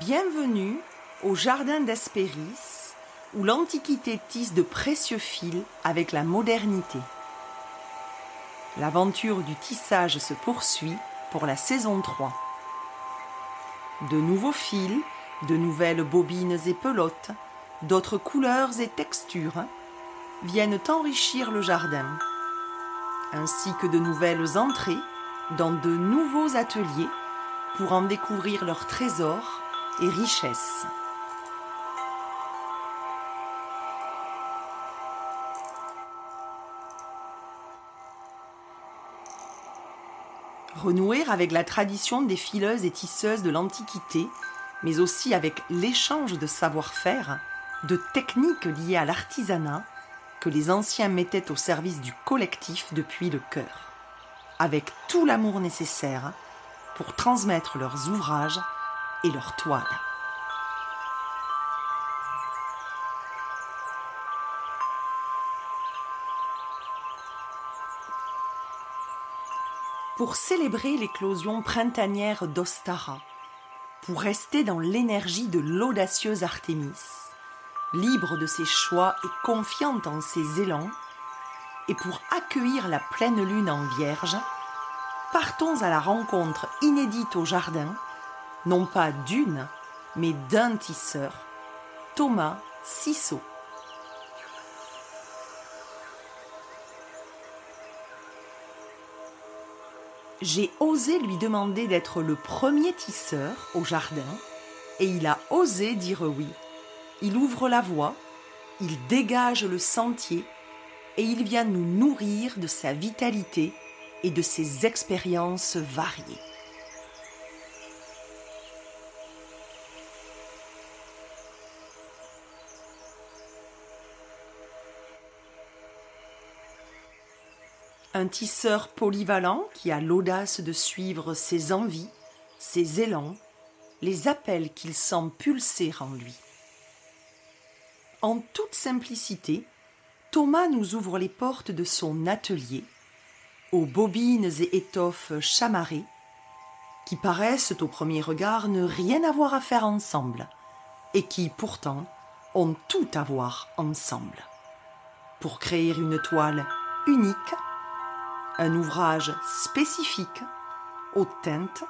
Bienvenue au jardin d'Hespéris, où l'Antiquité tisse de précieux fils avec la modernité. L'aventure du tissage se poursuit pour la saison 3. De nouveaux fils, de nouvelles bobines et pelotes, d'autres couleurs et textures viennent enrichir le jardin, ainsi que de nouvelles entrées dans de nouveaux ateliers pour en découvrir leurs trésors Renouer avec la tradition des fileuses et tisseuses de l'Antiquité, mais aussi avec l'échange de savoir-faire, de techniques liées à l'artisanat que les anciens mettaient au service du collectif depuis le cœur, avec tout l'amour nécessaire pour transmettre leurs ouvrages et leurs toiles. Pour célébrer l'éclosion printanière d'Ostara, pour rester dans l'énergie de l'audacieuse Artémis, libre de ses choix et confiante en ses élans, et pour accueillir la pleine lune en vierge, partons à la rencontre inédite au jardin, non pas d'une, mais d'un tisseur, Thomas Cissot. J'ai osé lui demander d'être le premier tisseur au jardin, et il a osé dire oui. Il ouvre la voie, il dégage le sentier, et il vient nous nourrir de sa vitalité et de ses expériences variées. Un tisseur polyvalent qui a l'audace de suivre ses envies, ses élans, les appels qu'il sent pulser en lui. En toute simplicité, Thomas nous ouvre les portes de son atelier, aux bobines et étoffes chamarrées, qui paraissent au premier regard ne rien avoir à faire ensemble, et qui pourtant ont tout à voir ensemble, pour créer une toile unique un ouvrage spécifique aux teintes,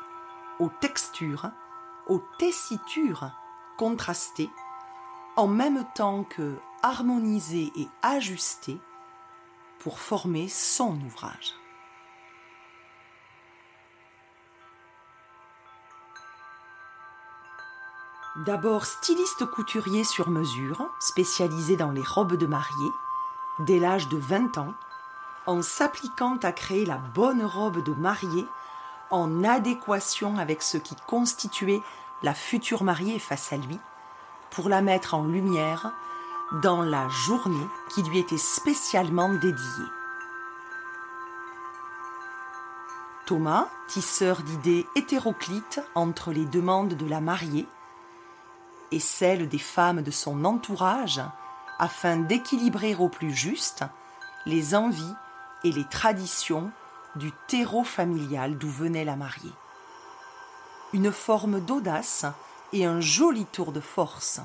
aux textures, aux tessitures contrastées, en même temps que harmonisé et ajusté pour former son ouvrage. D'abord styliste couturier sur mesure, spécialisé dans les robes de mariée, dès l'âge de 20 ans, en s'appliquant à créer la bonne robe de mariée en adéquation avec ce qui constituait la future mariée face à lui, pour la mettre en lumière dans la journée qui lui était spécialement dédiée. Thomas, tisseur d'idées hétéroclites entre les demandes de la mariée et celles des femmes de son entourage, afin d'équilibrer au plus juste les envies et les traditions du terreau familial d'où venait la mariée. Une forme d'audace et un joli tour de force.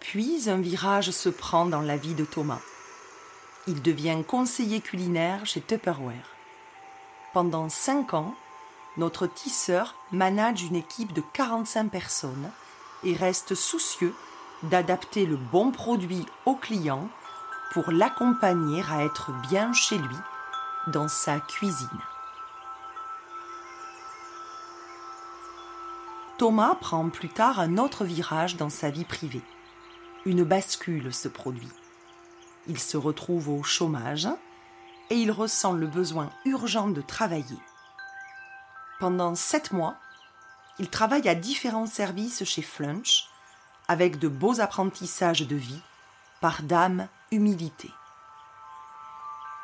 Puis un virage se prend dans la vie de Thomas. Il devient conseiller culinaire chez Tupperware. Pendant cinq ans, notre tisseur manage une équipe de 45 personnes et reste soucieux d'adapter le bon produit au client pour l'accompagner à être bien chez lui dans sa cuisine. Thomas prend plus tard un autre virage dans sa vie privée. Une bascule se produit. Il se retrouve au chômage et il ressent le besoin urgent de travailler. Pendant sept mois, il travaille à différents services chez Flunch avec de beaux apprentissages de vie, par dame humilité.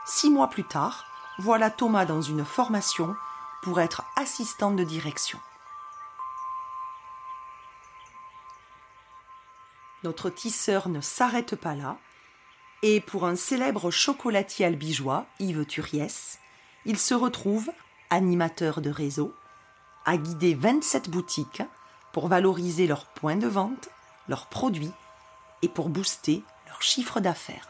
Six mois plus tard, voilà Thomas dans une formation pour être assistant de direction. Notre tisseur ne s'arrête pas là, et pour un célèbre chocolatier albigeois, Yves Turiès, il se retrouve animateur de réseau, a guidé 27 boutiques pour valoriser leurs points de vente, leurs produits et pour booster leur chiffre d'affaires.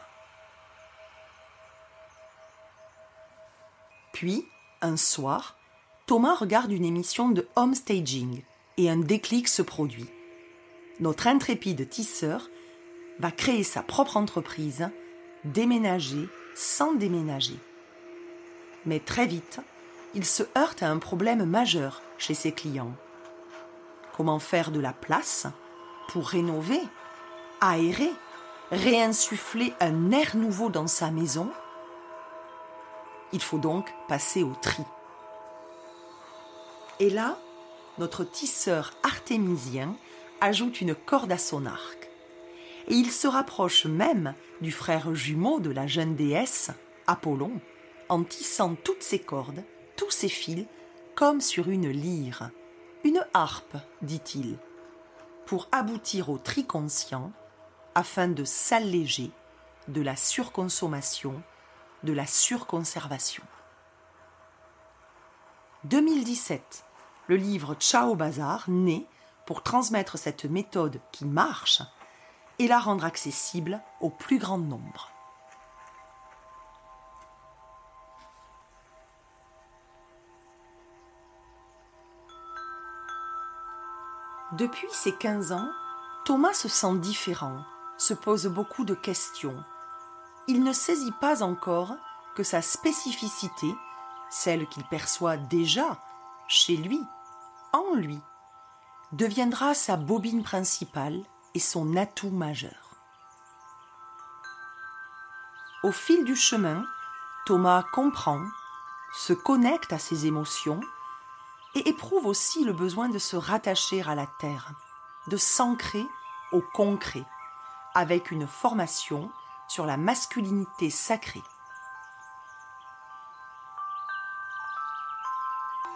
Puis, un soir, Thomas regarde une émission de homestaging et un déclic se produit. Notre intrépide tisseur va créer sa propre entreprise, déménager sans déménager. Mais très vite, il se heurte à un problème majeur chez ses clients. Comment faire de la place pour rénover, aérer, réinsuffler un air nouveau dans sa maison Il faut donc passer au tri. Et là, notre tisseur artémisien ajoute une corde à son arc. Et il se rapproche même du frère jumeau de la jeune déesse, Apollon, en tissant toutes ses cordes, tous ses fils, comme sur une lyre. Une harpe, dit-il, pour aboutir au tri conscient, afin de s'alléger de la surconsommation, de la surconservation. 2017 le livre Ciao Bazar naît pour transmettre cette méthode qui marche et la rendre accessible au plus grand nombre. Depuis ses 15 ans, Thomas se sent différent, se pose beaucoup de questions. Il ne saisit pas encore que sa spécificité, celle qu'il perçoit déjà chez lui, en lui, deviendra sa bobine principale et son atout majeur. Au fil du chemin, Thomas comprend, se connecte à ses émotions et éprouve aussi le besoin de se rattacher à la terre, de s'ancrer au concret, avec une formation sur la masculinité sacrée.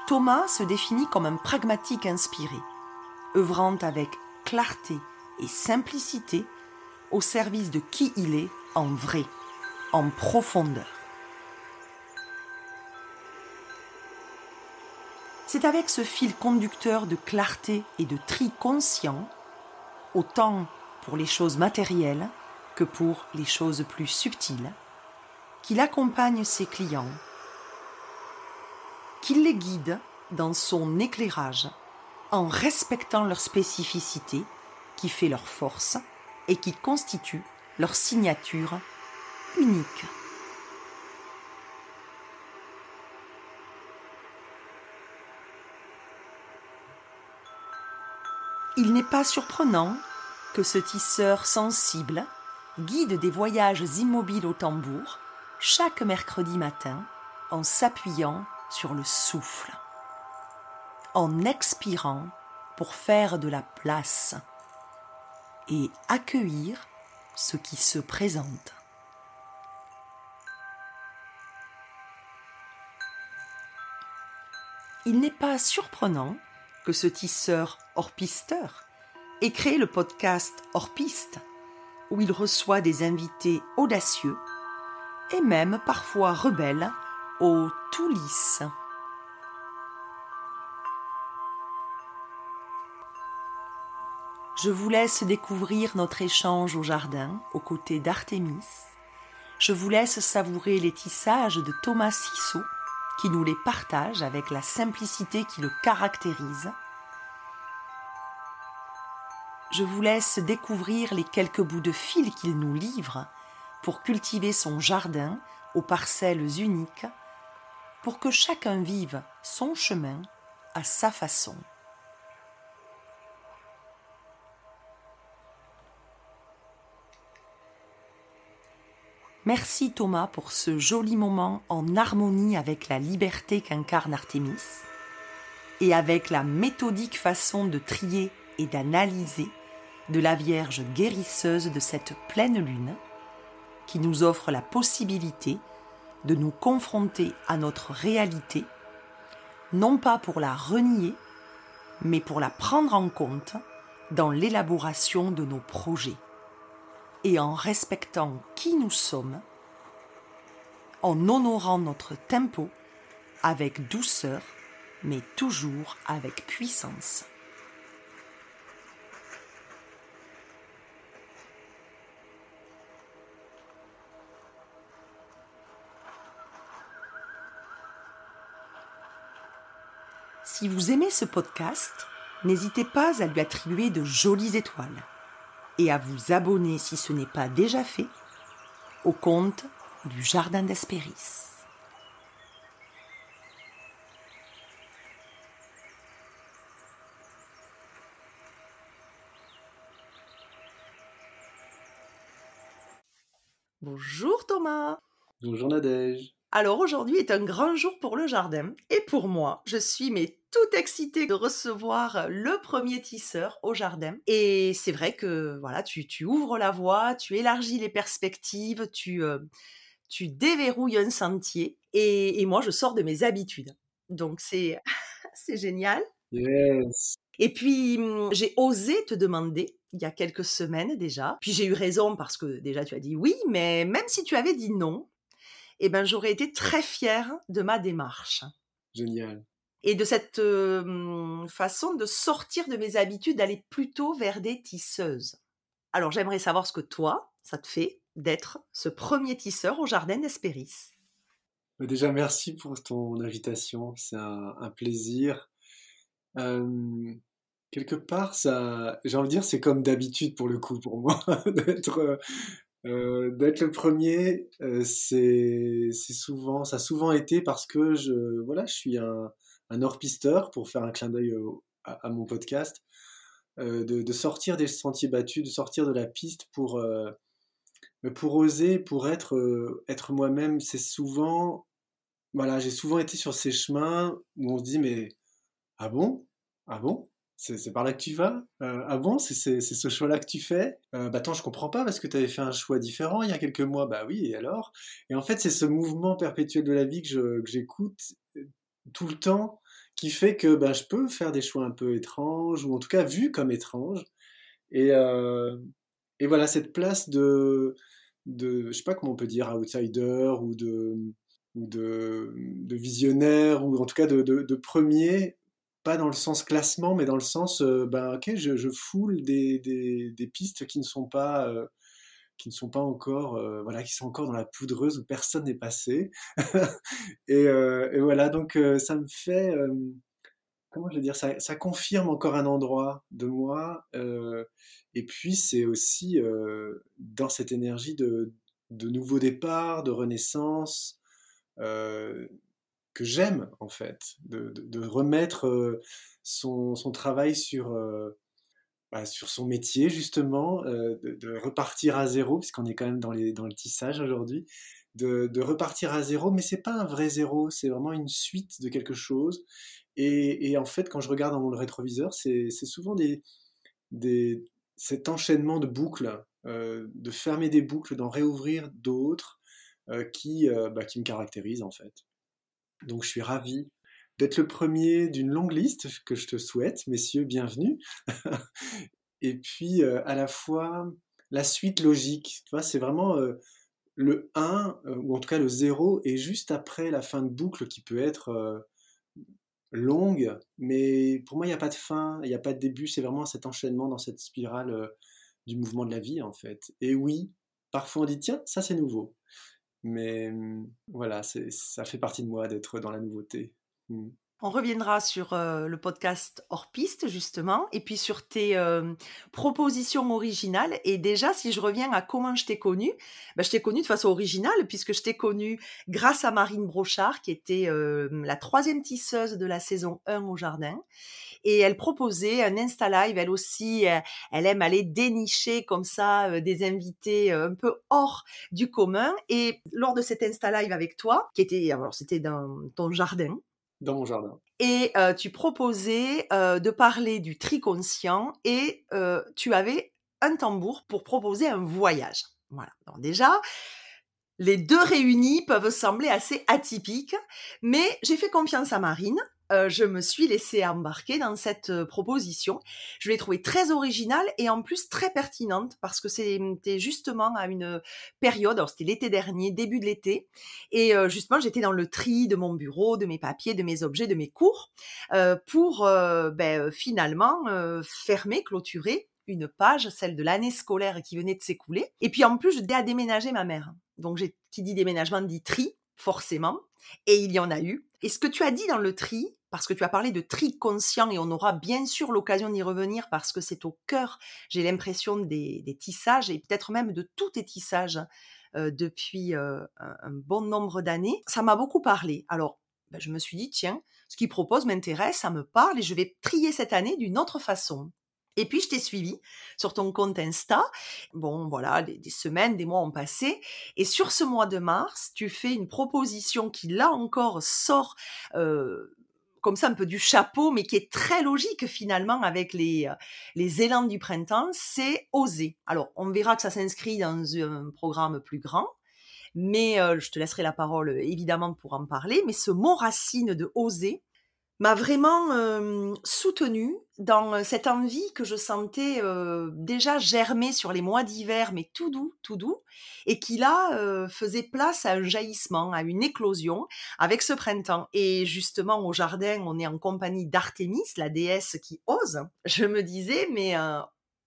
Thomas se définit comme un pragmatique inspiré, œuvrant avec clarté et simplicité au service de qui il est en vrai, en profondeur. C'est avec ce fil conducteur de clarté et de tri conscient, autant pour les choses matérielles que pour les choses plus subtiles, qu'il accompagne ses clients qu'il les guide dans son éclairage en respectant leur spécificité qui fait leur force et qui constitue leur signature unique. Il n'est pas surprenant que ce tisseur sensible guide des voyages immobiles au tambour chaque mercredi matin en s'appuyant sur le souffle, en expirant pour faire de la place et accueillir ce qui se présente. Il n'est pas surprenant que ce tisseur hors-pisteur ait créé le podcast Hors-piste, où il reçoit des invités audacieux et même parfois rebelles au tout lisse. Je vous laisse découvrir notre échange au jardin aux côtés d'Artémis. Je vous laisse savourer les tissages de Thomas Sissot qui nous les partage avec la simplicité qui le caractérise. Je vous laisse découvrir les quelques bouts de fil qu'il nous livre pour cultiver son jardin aux parcelles uniques pour que chacun vive son chemin à sa façon. Merci Thomas pour ce joli moment en harmonie avec la liberté qu'incarne Artémis et avec la méthodique façon de trier et d'analyser de la Vierge guérisseuse de cette pleine lune qui nous offre la possibilité de nous confronter à notre réalité, non pas pour la renier, mais pour la prendre en compte dans l'élaboration de nos projets, et en respectant qui nous sommes, en honorant notre tempo avec douceur, mais toujours avec puissance. Si vous aimez ce podcast, n'hésitez pas à lui attribuer de jolies étoiles et à vous abonner si ce n'est pas déjà fait au compte du Jardin d'Hespéris. Bonjour Thomas. Bonjour Nadège. Alors aujourd'hui est un grand jour pour le jardin et pour moi. Je suis mais tout excitée de recevoir le premier tisseur au jardin. Et c'est vrai que voilà, tu, ouvres la voie, tu élargis les perspectives, tu, euh, tu déverrouilles un sentier. Et, et, moi, je sors de mes habitudes. Donc c'est c'est génial. Yes. Et puis, mmh, j'ai osé te demander il y a quelques semaines déjà. Puis j'ai eu raison parce que déjà tu as dit oui, mais même si tu avais dit non, eh ben, j'aurais été très fière de ma démarche. Génial. Et de cette façon de sortir de mes habitudes, d'aller plutôt vers des tisseuses. Alors j'aimerais savoir ce que toi, ça te fait d'être ce premier tisseur au jardin d'Espéris. Bah, déjà, merci pour ton invitation. C'est un, plaisir. quelque part, ça, j'ai envie de dire, c'est comme d'habitude pour le coup pour moi d'être euh, d'être le premier, euh, c'est souvent, ça a souvent été parce que je, voilà, je suis un, un hors-pisteur, pour faire un clin d'œil à, mon podcast, euh, de, de, sortir des sentiers battus, de sortir de la piste pour, pour oser, pour être, être moi-même. C'est souvent, voilà, j'ai souvent été sur ces chemins où on se dit, mais ah bon? Ah bon? C'est par là que tu vas euh, Ah bon C'est ce choix-là que tu fais? Euh, Bah attends, je comprends pas parce que tu avais fait un choix différent il y a quelques mois. Bah oui, et alors? Et en fait, c'est ce mouvement perpétuel de la vie que j'écoute euh, tout le temps qui fait que bah, je peux faire des choix un peu étranges ou en tout cas vus comme étranges. Et, voilà, cette place de, de, je sais pas comment on peut dire, outsider ou de, visionnaire ou en tout cas de premier pas dans le sens classement, mais dans le sens, euh, ben, ok, je, foule des, des, pistes qui ne sont pas, euh, qui ne sont pas encore, euh, voilà, qui sont encore dans la poudreuse où personne n'est passé. et, voilà, donc ça me fait, comment je vais dire, ça, ça, confirme encore un endroit de moi. et puis c'est aussi dans cette énergie de, de nouveau départ, de renaissance que j'aime en fait, de, remettre euh, son, travail sur, euh, bah, sur son métier justement, euh, de, repartir à zéro, puisqu'on est quand même dans, les, dans le tissage aujourd'hui, de, repartir à zéro, mais c'est pas un vrai zéro, c'est vraiment une suite de quelque chose. Et, en fait, quand je regarde dans mon rétroviseur, c'est souvent des, des, cet enchaînement de boucles, de fermer des boucles, d'en réouvrir d'autres, qui, bah, qui me caractérisent en fait. Donc je suis ravi d'être le premier d'une longue liste que je te souhaite, messieurs, bienvenue. Et puis euh, à la fois la suite logique, tu vois, c'est vraiment euh, le 1, euh, ou en tout cas le 0, et juste après la fin de boucle qui peut être longue, mais pour moi il n'y a pas de fin, il n'y a pas de début, c'est vraiment cet enchaînement dans cette spirale du mouvement de la vie en fait. Et oui, parfois on dit tiens, ça c'est nouveau. Mais mmh, voilà, ça fait partie de moi d'être dans la nouveauté. Mmh. On reviendra sur euh, le podcast hors piste, justement, et puis sur tes euh, propositions originales. Et déjà, si je reviens à comment je t'ai connue, ben, je t'ai connue de façon originale, puisque je t'ai connue grâce à Marine Brochard, qui était euh, la troisième tisseuse de la saison 1 au jardin et elle proposait un Insta Live. Elle aussi, euh, elle aime aller dénicher comme ça euh, des invités euh, un peu hors du commun. Et lors de cet Insta Live avec toi, qui était, alors c'était dans ton jardin. Dans mon jardin. Et tu proposais de parler du tri conscient et tu avais un tambour pour proposer un voyage. Voilà. Donc déjà, les deux réunis peuvent sembler assez atypiques, mais j'ai fait confiance à Marine euh, je me suis laissée embarquer dans cette euh, proposition. Je l'ai trouvée très originale et en plus très pertinente parce que c'était justement à une période, c'était l'été dernier, début de l'été, et euh, justement j'étais dans le tri de mon bureau, de mes papiers, de mes objets, de mes cours, pour ben, finalement fermer, clôturer une page, celle de l'année scolaire qui venait de s'écouler. Et puis en plus, je à déménager ma mère. Donc qui dit déménagement dit tri, forcément. Et il y en a eu. Et ce que tu as dit dans le tri, parce que tu as parlé de tri conscient et on aura bien sûr l'occasion d'y revenir parce que c'est au cœur, j'ai l'impression, des, tissages et peut-être même de tous tes tissages euh, depuis euh, un, bon nombre d'années. Ça m'a beaucoup parlé. Alors, ben, je me suis dit, tiens, ce qu'il propose m'intéresse, ça me parle et je vais trier cette année d'une autre façon. Et puis, je t'ai suivi sur ton compte Insta. Bon, voilà, des, semaines, des mois ont passé. Et sur ce mois de mars, tu fais une proposition qui, là encore, sort euh, comme ça un peu du chapeau, mais qui est très logique finalement avec les, euh, les élans du printemps, c'est oser. Alors, on verra que ça s'inscrit dans un programme plus grand. Mais euh, je te laisserai la parole évidemment pour en parler. Mais ce mot racine de oser, m'a vraiment soutenue dans cette envie que je sentais déjà germer sur les mois d'hiver, mais tout doux, tout doux, et qui là faisait place à un jaillissement, à une éclosion avec ce printemps. Et justement, au jardin, on est en compagnie d'Artémis, la déesse qui ose. Je me disais, mais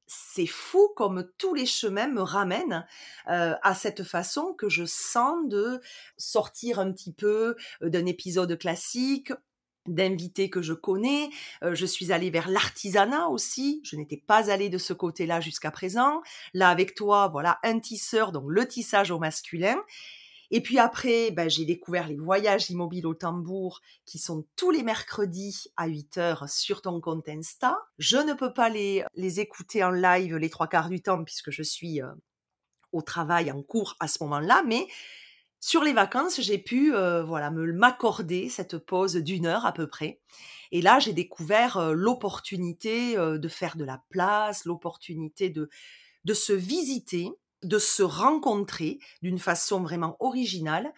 c'est fou comme tous les chemins me ramènent à cette façon que je sens de sortir un petit peu d'un épisode classique, d'invités que je connais. Euh, je suis allée vers l'artisanat aussi. Je n'étais pas allée de ce côté-là jusqu'à présent. Là, avec toi, voilà, un tisseur, donc le tissage au masculin. Et puis après, ben, j'ai découvert les voyages immobiles au tambour qui sont tous les mercredis à 8 heures sur ton compte Insta. Je ne peux pas les, les écouter en live les trois quarts du temps puisque je suis euh, au travail en cours à ce moment-là, mais sur les vacances, j'ai pu euh, voilà me m'accorder cette pause d'une heure à peu près. Et là, j'ai découvert euh, l'opportunité euh, de faire de la place, l'opportunité de de se visiter, de se rencontrer d'une façon vraiment originale.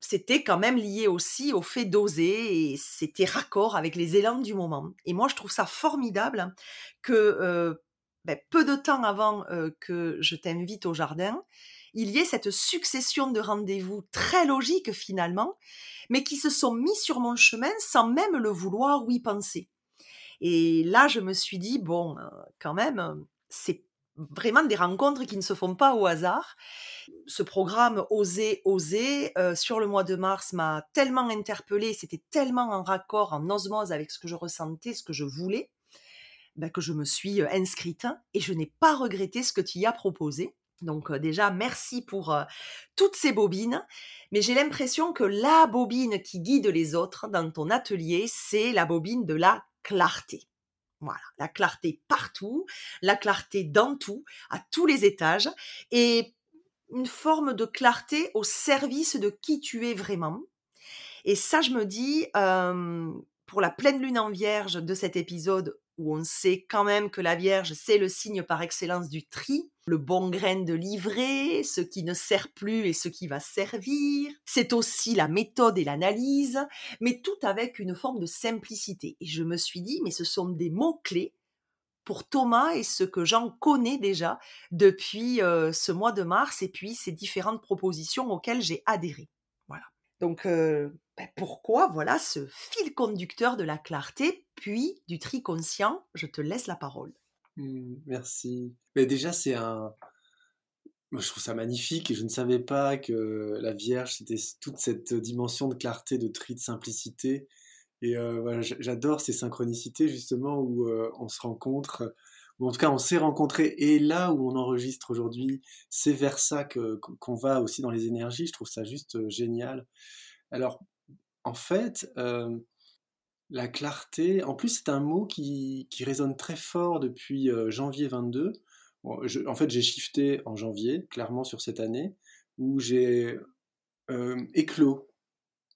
C'était quand même lié aussi au fait d'oser et c'était raccord avec les élans du moment. Et moi, je trouve ça formidable que ben, peu de temps avant que je t'invite au jardin, il y ait cette succession de rendez-vous très logiques finalement, mais qui se sont mis sur mon chemin sans même le vouloir ou y penser. Et là, je me suis dit, bon, euh, quand même, c'est vraiment des rencontres qui ne se font pas au hasard. Ce programme Oser, Oser, euh, sur le mois de mars, m'a tellement interpellée, c'était tellement en raccord, en osmose avec ce que je ressentais, ce que je voulais, ben, que je me suis euh, inscrite et je n'ai pas regretté ce que tu y as proposé. Donc déjà, merci pour toutes ces bobines. Mais j'ai l'impression que la bobine qui guide les autres dans ton atelier, c'est la bobine de la clarté. Voilà, la clarté partout, la clarté dans tout, à tous les étages, et une forme de clarté au service de qui tu es vraiment. Et ça, je me dis, pour la pleine lune en vierge de cet épisode, où on sait quand même que la Vierge, c'est le signe par excellence du tri, le bon grain de livret, ce qui ne sert plus et ce qui va servir. C'est aussi la méthode et l'analyse, mais tout avec une forme de simplicité. Et je me suis dit, mais ce sont des mots-clés pour Thomas et ce que j'en connais déjà depuis euh, ce mois de mars et puis ces différentes propositions auxquelles j'ai adhéré. Voilà. Donc, euh, ben, pourquoi voilà ce fil conducteur de la clarté, puis du tri conscient? Je te laisse la parole. Mmh, merci. Mais déjà, c'est un. Moi, je trouve ça magnifique je ne savais pas que la Vierge, c'était toute cette dimension de clarté, de tri, de simplicité. Et voilà, j'adore ces synchronicités justement où on se rencontre, ou en tout cas on s'est rencontrés. Et là où on enregistre aujourd'hui, c'est vers ça qu'on va aussi dans les énergies. Je trouve ça juste génial. Alors, en fait, la clarté, en plus, c'est un mot qui, résonne très fort depuis euh, janvier 22. en fait, j'ai shifté en janvier, clairement sur cette année, où j'ai euh, éclos.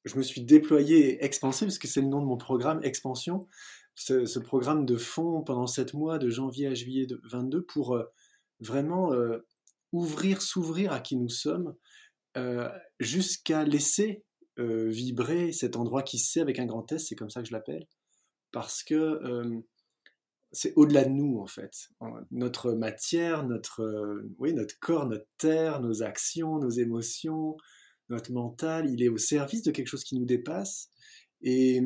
Je me suis déployé et expansé, parce que c'est le nom de mon programme, Expansion. Ce, programme de fond pendant sept mois, de janvier à juillet 22, pour euh, vraiment ouvrir, s'ouvrir à qui nous sommes, jusqu'à laisser vibrer cet endroit qui sait avec un grand S, c'est comme ça que je l'appelle, parce que c'est au-delà de nous en fait. Notre matière, notre, oui, notre corps, notre terre, nos actions, nos émotions, notre mental, il est au service de quelque chose qui nous dépasse. Et,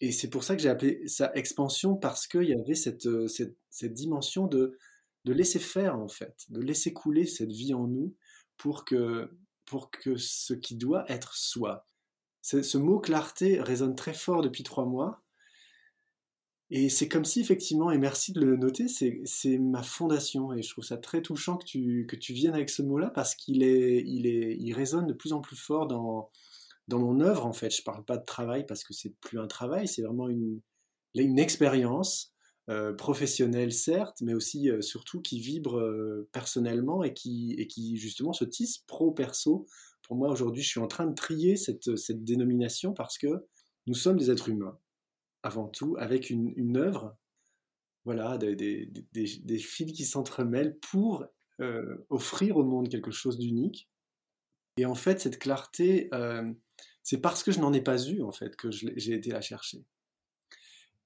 et c'est pour ça que j'ai appelé ça expansion, parce qu'il y avait cette, cette, cette, dimension de, de laisser faire en fait, de laisser couler cette vie en nous pour que, pour que ce qui doit être soit. Ce mot clarté résonne très fort depuis trois mois. Et c'est comme si, effectivement, et merci de le noter, c'est ma fondation. Et je trouve ça très touchant que tu, que tu viennes avec ce mot-là parce qu'il est, il est, il résonne de plus en plus fort dans, dans mon œuvre, en fait. Je ne parle pas de travail parce que c'est plus un travail, c'est vraiment une, une expérience euh, professionnelle, certes, mais aussi, euh, surtout, qui vibre euh, personnellement et qui, et qui, justement, se tisse pro-perso pour moi, aujourd'hui, je suis en train de trier cette, cette dénomination parce que nous sommes des êtres humains, avant tout, avec une, une œuvre, voilà, des, des, fils qui s'entremêlent pour euh, offrir au monde quelque chose d'unique. Et en fait, cette clarté, euh, c'est parce que je n'en ai pas eu, en fait, que j'ai été la chercher.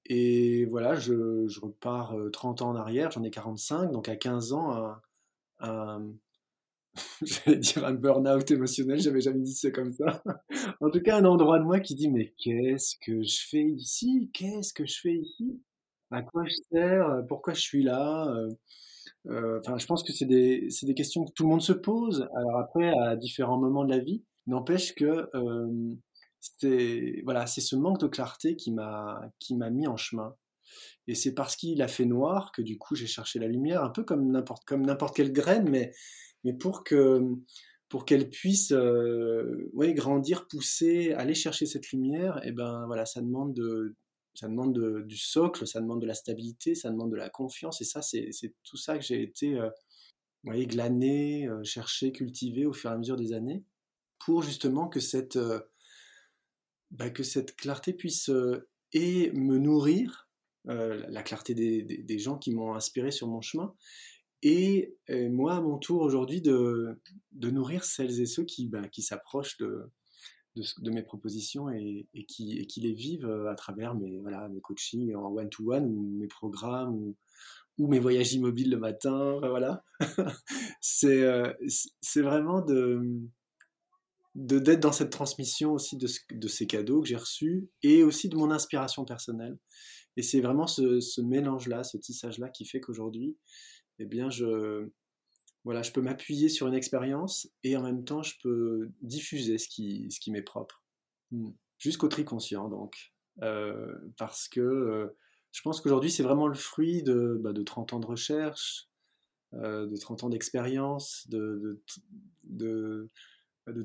Et voilà, je, je repars 30 euh, ans en arrière, j'en ai 45, donc à 15 ans, un, j'allais dire un burn-out émotionnel, j'avais jamais dit ça comme ça. en tout cas, un endroit de moi qui dit mais qu'est-ce que je fais ici? Qu'est-ce que je fais ici? À quoi je sers? Pourquoi je suis là? Euh, euh, je pense que c'est des, des questions que tout le monde se pose. Alors après, à différents moments de la vie, n'empêche que euh, c'est voilà, c'est ce manque de clarté qui m'a qui m'a mis en chemin. Et c'est parce qu'il a fait noir que du coup j'ai cherché la lumière, un peu comme n'importe comme n'importe quelle graine, mais mais pour que pour qu'elle puisse euh, grandir, pousser, aller chercher cette lumière, et eh ben voilà, ça demande de, ça demande du socle, ça demande de la stabilité, ça demande de la confiance, et ça, c'est tout ça que j'ai été, euh, euh, cherché, cultivé au fur et à mesure des années, pour justement que cette, euh, bah, clarté puisse et me nourrir, la clarté des gens qui m'ont inspiré sur mon chemin, et, moi, à mon tour aujourd'hui, de, nourrir celles et ceux qui, ben, qui s'approchent de, mes propositions et, qui, les vivent euh, à travers mes, voilà, mes coachings en one-to-one ou mes programmes ou, mes voyages immobiles le matin. Voilà. c'est euh, c'est vraiment de d'être dans cette transmission aussi de, ces cadeaux que j'ai reçus et aussi de mon inspiration personnelle. Et c'est vraiment ce mélange-là, ce tissage-là qui fait qu'aujourd'hui, eh bien, je, voilà, je peux m'appuyer sur une expérience et en même temps, je peux diffuser ce qui, ce qui m'est propre. Hmm. Jusqu'au tri conscient, donc. Euh, parce que euh, je pense qu'aujourd'hui, c'est vraiment le fruit de, bah, de 30 ans de recherche, euh, de 30 ans d'expérience, de, de, de,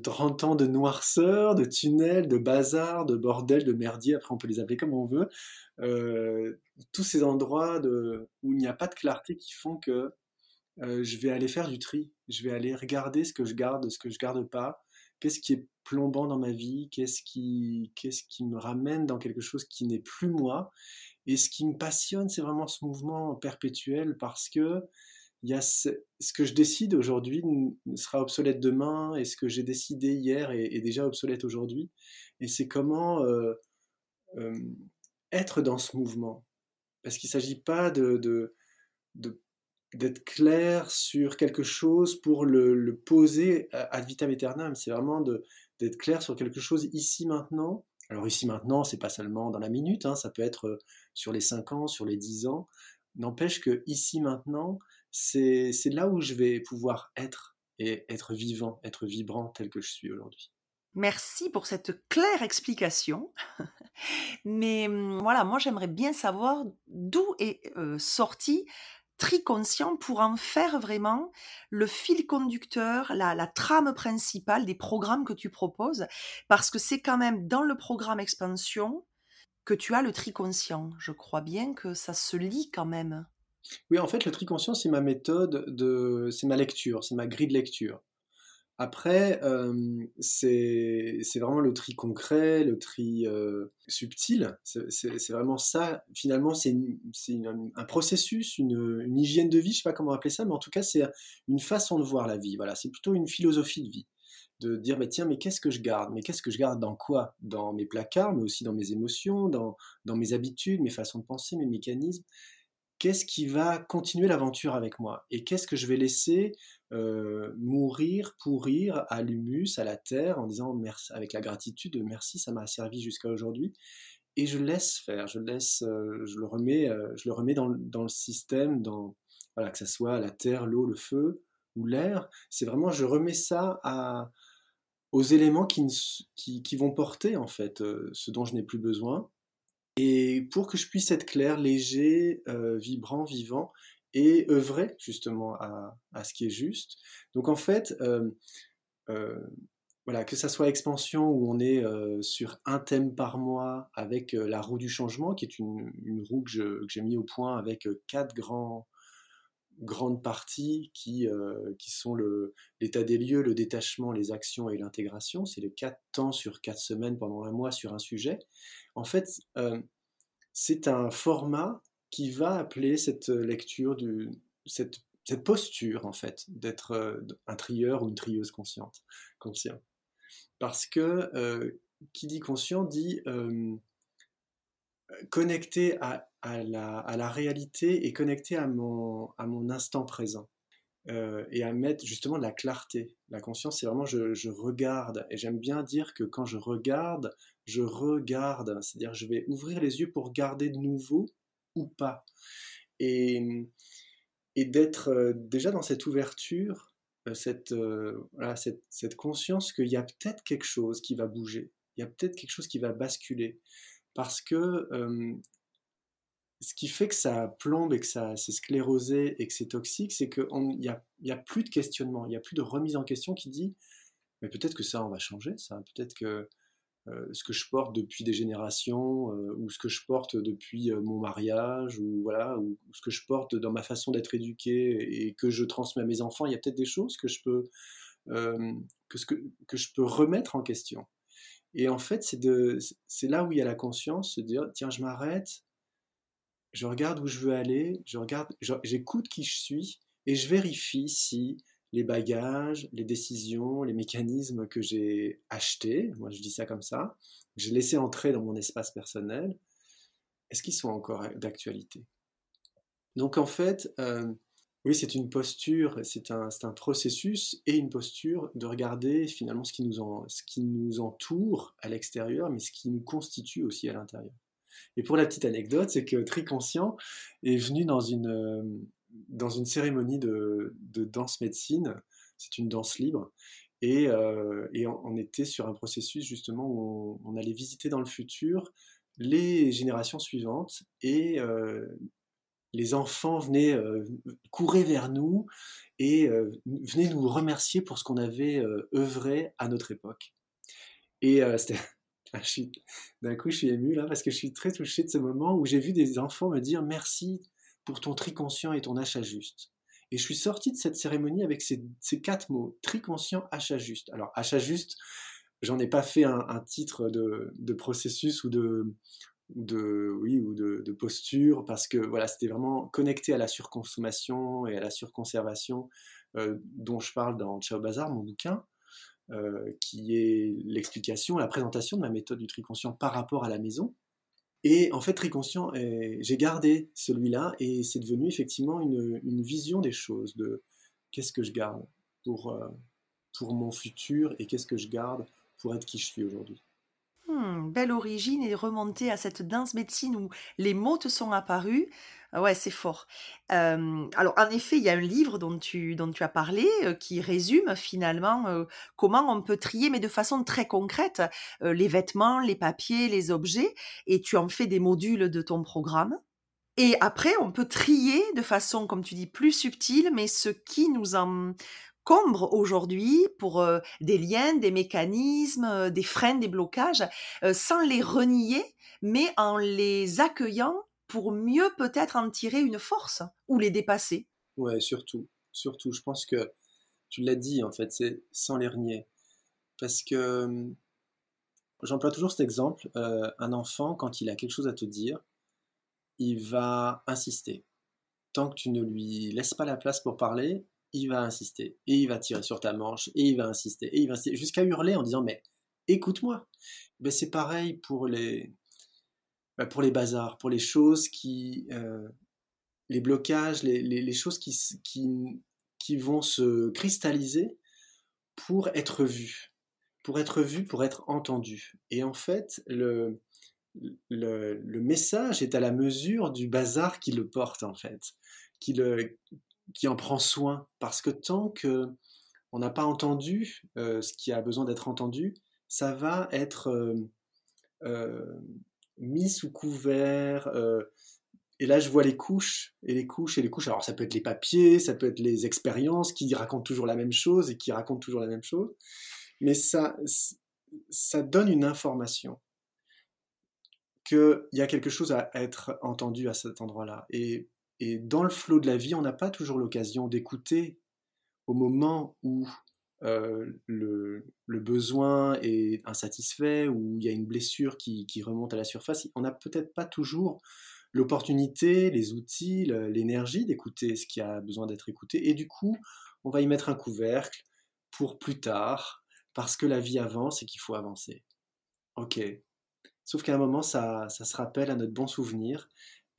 30 ans de noirceur, de tunnels, de bazar, de bordel, de merdier, après on peut les appeler comme on veut, euh, tous ces endroits de, où il n'y a pas de clarté qui font que euh, je vais aller faire du tri, je vais aller regarder ce que je garde, ce que je garde pas, qu'est-ce qui est plombant dans ma vie, qu'est-ce qui, qu'est-ce qui me ramène dans quelque chose qui n'est plus moi? Et ce qui me passionne, c'est vraiment ce mouvement perpétuel parce que il y a ce, que je décide aujourd'hui sera obsolète demain et ce que j'ai décidé hier est, déjà obsolète aujourd'hui. Et c'est comment euh, être dans ce mouvement. Parce qu'il ne s'agit pas de, d'être clair sur quelque chose pour le, poser ad vitam aeternam. C'est vraiment d'être clair sur quelque chose ici maintenant. Alors ici maintenant, c'est pas seulement dans la minute, hein, ça peut être sur les 5 ans, sur les 10 ans. N'empêche que ici maintenant, c'est là où je vais pouvoir être et être vivant, être vibrant tel que je suis aujourd'hui. Merci pour cette claire explication. Mais mmh, voilà, moi j'aimerais bien savoir d'où est sorti Triconscient pour en faire vraiment le fil conducteur, la, la, trame principale des programmes que tu proposes, parce que c'est quand même dans le programme expansion que tu as le triconscient. Je crois bien que ça se lit quand même. Oui, en fait, le triconscient, c'est ma méthode, de, c'est ma lecture, c'est ma grille de lecture. Après, euh, c'est vraiment le tri concret, le tri euh, subtil. C'est vraiment ça. Finalement, c'est un processus, une, une, hygiène de vie, je sais pas comment appeler ça, mais en tout cas, c'est une façon de voir la vie. Voilà, c'est plutôt une philosophie de vie. de dire, mais tiens, mais qu'est-ce que je garde? Mais qu'est-ce que je garde dans quoi? Dans mes placards, mais aussi dans mes émotions, dans, dans mes habitudes, mes façons de penser, mes mécanismes. Qu'est-ce qui va continuer l'aventure avec moi? Et qu'est-ce que je vais laisser euh, mourir, pourrir à l'humus, à la terre, en disant merci, avec la gratitude, merci, ça m'a servi jusqu'à aujourd'hui. Et je laisse faire, je laisse, euh, je le remets, euh, je le remets dans, le système, dans que ce soit la terre, l'eau, le feu ou l'air. C'est vraiment, je remets ça aux éléments qui, qui, qui vont porter en fait ce dont je n'ai plus besoin. Et pour que je puisse être clair, léger, vibrant, vivant, et œuvrer justement à, ce qui est juste. Donc en fait, euh, euh, voilà, que ça soit expansion où on est euh, sur un thème par mois avec la roue du changement, qui est une, roue que j'ai mis au point avec quatre grandes parties qui, qui sont l'état des lieux, le détachement, les actions et l'intégration. C'est les quatre temps sur quatre semaines pendant un mois sur un sujet. En fait, c'est un format qui va appeler cette euh, lecture, cette, posture en fait, d'être euh, un trieur ou une trieuse consciente, conscient. Parce que euh, qui dit conscient dit connecté à, la, réalité et connecté à mon, instant présent. et à mettre justement de la clarté. La conscience, c'est vraiment je, regarde. Et j'aime bien dire que quand je regarde, je regarde. C'est-à-dire je vais ouvrir les yeux pour garder de nouveau ou pas. Et, d'être euh, déjà dans cette ouverture, euh, cette, euh, voilà, cette, conscience qu'il y a peut-être quelque chose qui va bouger, il y a peut-être quelque chose qui va basculer. Parce que ce qui fait que ça plombe et que ça c'est sclérosé et que c'est toxique, c'est qu'il n'y a, y a plus de questionnement, il n'y a plus de remise en question qui dit mais peut-être que ça on va changer, ça, peut-être que euh, ce que je porte depuis des générations, euh, ou ce que je porte depuis euh, mon mariage, ou voilà, ou, ce que je porte dans ma façon d'être éduqué et que je transmets à mes enfants, il y a peut-être des choses que je peux que, ce que, que, je peux remettre en question. Et en fait, c'est de là où il y a la conscience, se dire tiens, je m'arrête, je regarde où je veux aller, je regarde, j'écoute qui je suis et je vérifie si les bagages, les décisions, les mécanismes que j'ai achetés, moi je dis ça comme ça, que j'ai laissé entrer dans mon espace personnel, est-ce qu'ils sont encore d'actualité? Donc en fait, euh, oui, c'est une posture, c'est un, un, processus et une posture de regarder finalement ce qui nous, en, ce qui nous entoure à l'extérieur, mais ce qui nous constitue aussi à l'intérieur. Et pour la petite anecdote, c'est que Triconscient est venu dans une, euh, dans une cérémonie de, danse médecine, c'est une danse libre, et, euh, on, était sur un processus justement où on, allait visiter dans le futur les générations suivantes et euh, les enfants venaient euh, courir vers nous et venaient nous remercier pour ce qu'on avait œuvré à notre époque. Et d'un coup, je suis ému là parce que je suis très touché de ce moment où j'ai vu des enfants me dire merci pour ton triconscient et ton achat juste. Et je suis sorti de cette cérémonie avec ces, quatre mots, triconscient, achat juste. Alors, achat juste, j'en ai pas fait un, titre de, processus ou de, oui, ou de, posture, parce que voilà, c'était vraiment connecté à la surconsommation et à la surconservation euh, dont je parle dans Ciao Bazar, mon bouquin, euh, qui est l'explication, la présentation de ma méthode du triconscient par rapport à la maison. Et en fait, très conscient, j'ai gardé celui-là et c'est devenu effectivement une, vision des choses, de qu'est-ce que je garde pour, euh, pour mon futur et qu'est-ce que je garde pour être qui je suis aujourd'hui. Hmm, belle origine et remonter à cette danse médecine où les mots te sont apparus. Ah ouais, c'est fort. alors, en effet, il y a un livre dont tu, dont tu as parlé qui résume finalement comment on peut trier, mais de façon très concrète, les vêtements, les papiers, les objets, et tu en fais des modules de ton programme. Et après, on peut trier de façon, comme tu dis, plus subtile, mais ce qui nous encombre aujourd'hui pour des liens, des mécanismes, des freins, des blocages, sans les renier, mais en les accueillant pour mieux peut-être en tirer une force ou les dépasser. Ouais, surtout, surtout. Je pense que tu l'as dit en fait, c'est sans les renier. Parce que hum, j'emploie toujours cet exemple. Euh, un enfant, quand il a quelque chose à te dire, il va insister. Tant que tu ne lui laisses pas la place pour parler, il va insister, et il va tirer sur ta manche, et il va insister, et il va insister, jusqu'à hurler en disant mais écoute-moi. Ben, c'est pareil pour les, ben, pour les bazars, pour les choses qui, euh, les blocages, les, choses qui, qui, vont se cristalliser pour être vues, pour être vues, pour être entendues. Et en fait, le, le, message est à la mesure du bazar qui le porte en fait, qui, le, qui en prend soin. Parce que tant que on n'a pas entendu euh, ce qui a besoin d'être entendu, ça va être euh, mis sous couvert. et là, je vois les couches et les couches et les couches. Alors, ça peut être les papiers, ça peut être les expériences qui racontent toujours la même chose et qui racontent toujours la même chose. Mais ça, ça donne une information qu'il y a quelque chose à être entendu à cet endroit-là. Et, dans le flot de la vie, on n'a pas toujours l'occasion d'écouter au moment où euh, le, besoin est insatisfait, où il y a une blessure qui, remonte à la surface. On n'a peut-être pas toujours l'opportunité, les outils, l'énergie d'écouter ce qui a besoin d'être écouté. Et du coup, on va y mettre un couvercle pour plus tard, parce que la vie avance et qu'il faut avancer. Ok, Sauf qu'à un moment, ça, ça, se rappelle à notre bon souvenir.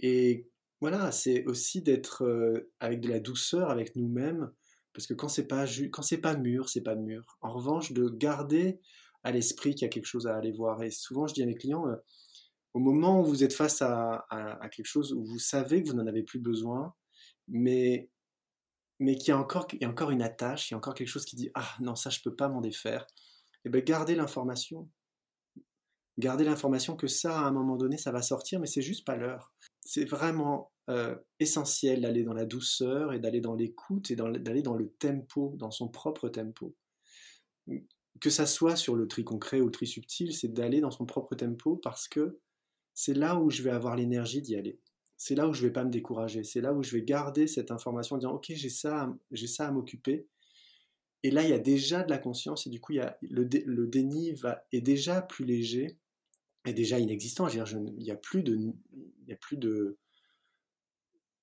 Et voilà, c'est aussi d'être euh, avec de la douceur avec nous-mêmes, parce que quand c'est pas quand c'est pas mûr, c'est pas mûr. En revanche, de garder à l'esprit qu'il y a quelque chose à aller voir. Et souvent, je dis à mes clients, euh, au moment où vous êtes face à, quelque chose où vous savez que vous n'en avez plus besoin, mais mais qu'il y a encore, il y a encore une attache, il y a encore quelque chose qui dit ah non ça je peux pas m'en défaire. Et eh bien gardez l'information, Gardez l'information que ça, à un moment donné, ça va sortir, mais c'est juste pas l'heure. C'est vraiment euh, essentiel d'aller dans la douceur et d'aller dans l'écoute et d'aller dans le tempo, dans son propre tempo. Que ça soit sur le tri concret ou le tri subtil, c'est d'aller dans son propre tempo parce que c'est là où je vais avoir l'énergie d'y aller. C'est là où je vais pas me décourager. C'est là où je vais garder cette information en disant ok j'ai ça, j'ai ça à m'occuper. Et là il y a déjà de la conscience et du coup il y a, le, déni va, est déjà plus léger est déjà inexistant. Je il n'y a plus de,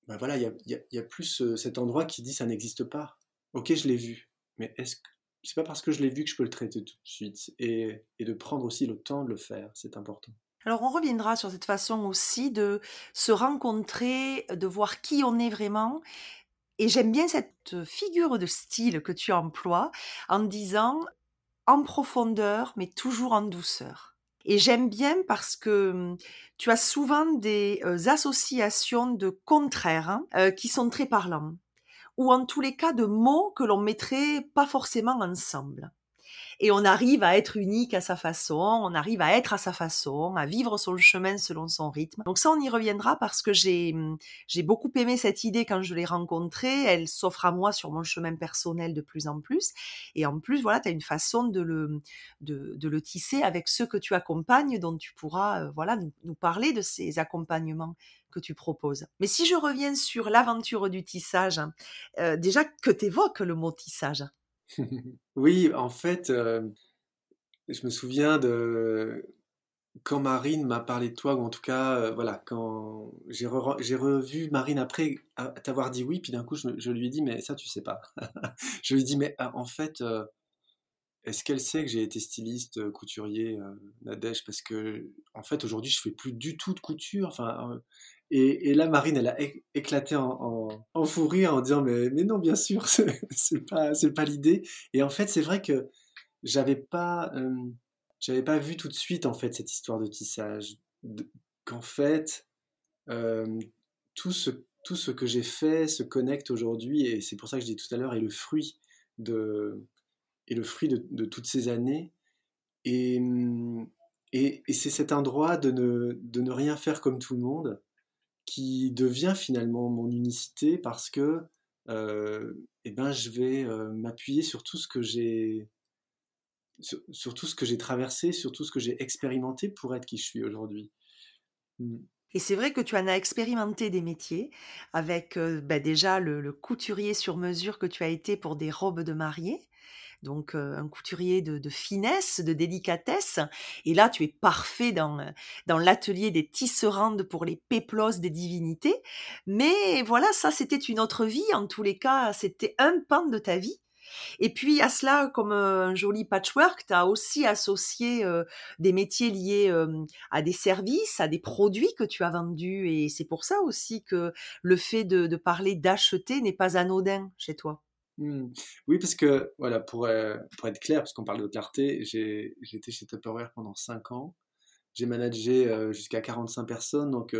ben voilà, il y a, plus cet endroit qui dit ça n'existe pas. Ok, je l'ai vu, mais est-ce que c'est pas parce que je l'ai vu que je peux le traiter tout de suite et, et de prendre aussi le temps de le faire, c'est important. Alors on reviendra sur cette façon aussi de se rencontrer, de voir qui on est vraiment. Et j'aime bien cette figure de style que tu emploies en disant en profondeur, mais toujours en douceur. Et j'aime bien parce que mmh, tu as souvent des associations de contraires hein, qui sont très parlants, ou en tous les cas de mots que l'on mettrait pas forcément ensemble et on arrive à être unique à sa façon, on arrive à être à sa façon, à vivre son chemin selon son rythme. Donc ça, on y reviendra parce que j'ai j'ai beaucoup aimé cette idée quand je l'ai rencontrée. Elle s'offre à moi sur mon chemin personnel de plus en plus. Et en plus, voilà, tu as une façon de le de, de, le tisser avec ceux que tu accompagnes, dont tu pourras euh, voilà nous, nous parler de ces accompagnements que tu proposes. Mais si je reviens sur l'aventure du tissage, hein, euh, déjà que t'évoques le mot tissage oui, en fait, euh, je me souviens de quand Marine m'a parlé de toi, ou en tout cas, euh, voilà, quand j'ai revu Marine après t'avoir dit oui, puis d'un coup, je, lui ai dit, mais ça, tu sais pas. je lui ai dit, mais ah, en fait, euh, est-ce qu'elle sait que j'ai été styliste, couturier, Nadège? Parce que, en fait, aujourd'hui, je fais plus du tout de couture. Enfin, et, là, Marine, elle a éclaté en, en, fou rire en disant mais, mais non, bien sûr, c'est pas, pas l'idée. Et en fait, c'est vrai que j'avais pas, euh, j'avais pas vu tout de suite en fait cette histoire de tissage. Qu'en fait, euh, tout ce tout ce que j'ai fait se connecte aujourd'hui et c'est pour ça que je dis tout à l'heure est le fruit de et le fruit de toutes ces années. Et, et, et c'est cet endroit de ne, de ne rien faire comme tout le monde qui devient finalement mon unicité parce que euh, eh ben, je vais euh, m'appuyer sur tout ce que j'ai sur, tout ce que j'ai traversé, sur tout ce que j'ai expérimenté pour être qui je suis aujourd'hui. Mmh. Et c'est vrai que tu en as expérimenté des métiers avec euh, bah, déjà le, le, couturier sur mesure que tu as été pour des robes de mariée, donc un couturier de, finesse, de délicatesse. Et là, tu es parfait dans, dans l'atelier des tisserandes pour les péplos des divinités. Mais voilà, ça, c'était une autre vie. En tous les cas, c'était un pan de ta vie. Et puis à cela, comme un joli patchwork, tu as aussi associé des métiers liés à des services, à des produits que tu as vendus. Et c'est pour ça aussi que le fait de, parler d'acheter n'est pas anodin chez toi. Mmh. Oui, parce que, voilà, pour, pour être clair, parce qu'on parle de clarté, j'ai été chez Tupperware pendant 5 ans. J'ai managé jusqu'à 45 personnes. Donc,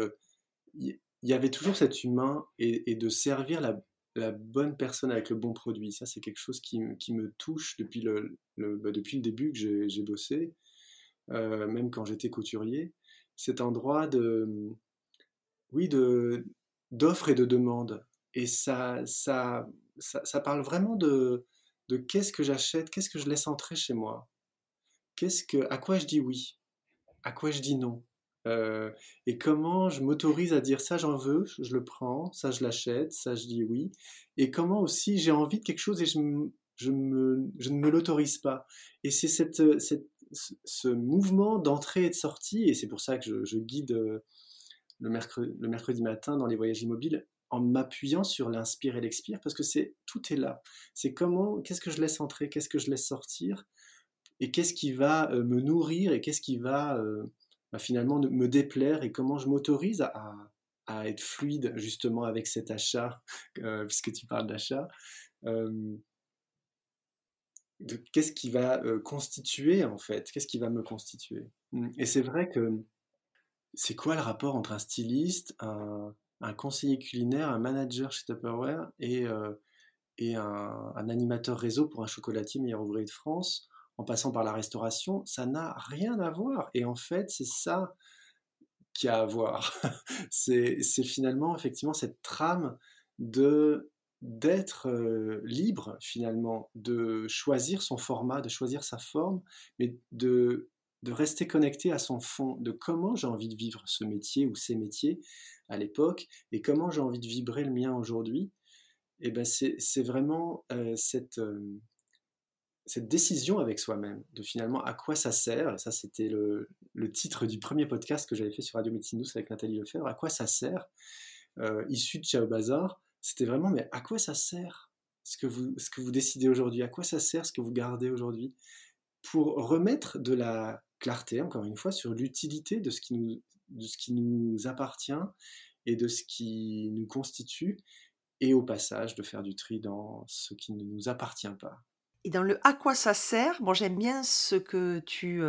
il y, avait toujours cet humain et, de servir la, la bonne personne avec le bon produit. Ça, c'est quelque chose qui, me touche depuis le, bah, depuis le début que j'ai bossé, euh, même quand j'étais couturier. Cet endroit de, oui, d'offres et de demandes. Et ça, ça, ça, parle vraiment de, de qu'est-ce que j'achète, qu'est-ce que je laisse entrer chez moi, qu'est-ce que, à quoi je dis oui, à quoi je dis non? Euh, et comment je m'autorise à dire ça j'en veux, je le prends, ça je l'achète, ça je dis oui. Et comment aussi j'ai envie de quelque chose et je, ne me l'autorise pas. Et c'est cette, cette, ce mouvement d'entrée et de sortie, et c'est pour ça que je, guide euh, le mercredi matin dans les voyages immobiles en m'appuyant sur l'inspire et l'expire, parce que c'est tout est là. C'est comment, qu'est-ce que je laisse entrer, qu'est-ce que je laisse sortir, et qu'est-ce qui va euh, me nourrir, et qu'est-ce qui va bah, finalement me déplaire et comment je m'autorise à, être fluide justement avec cet achat, euh, puisque tu parles d'achat. qu'est-ce qui va euh, constituer en fait Qu'est-ce qui va me constituer mmh, Et c'est vrai que c'est quoi le rapport entre un styliste, un, conseiller culinaire, un manager chez Tupperware et, euh, et un, un, animateur réseau pour un chocolatier meilleur ouvrier de France en passant par la restauration, ça n'a rien à voir. Et en fait, c'est ça qui a à voir. c'est finalement, effectivement, cette trame de d'être euh, libre finalement, de choisir son format, de choisir sa forme, mais de, de rester connecté à son fond, de comment j'ai envie de vivre ce métier ou ces métiers à l'époque, et comment j'ai envie de vibrer le mien aujourd'hui. Et ben c'est vraiment euh, cette, euh, cette décision avec soi-même, de finalement à quoi ça sert, et ça c'était le, titre du premier podcast que j'avais fait sur Radio Médecine Douce avec Nathalie Lefebvre, à quoi ça sert, euh, issu de Ciao Bazar, c'était vraiment mais à quoi ça sert ce que vous, ce que vous décidez aujourd'hui, à quoi ça sert ce que vous gardez aujourd'hui, pour remettre de la clarté, encore une fois, sur l'utilité de, ce qui nous, appartient et de ce qui nous constitue, et au passage de faire du tri dans ce qui ne nous appartient pas. Et dans le à quoi ça sert, bon, j'aime bien ce que tu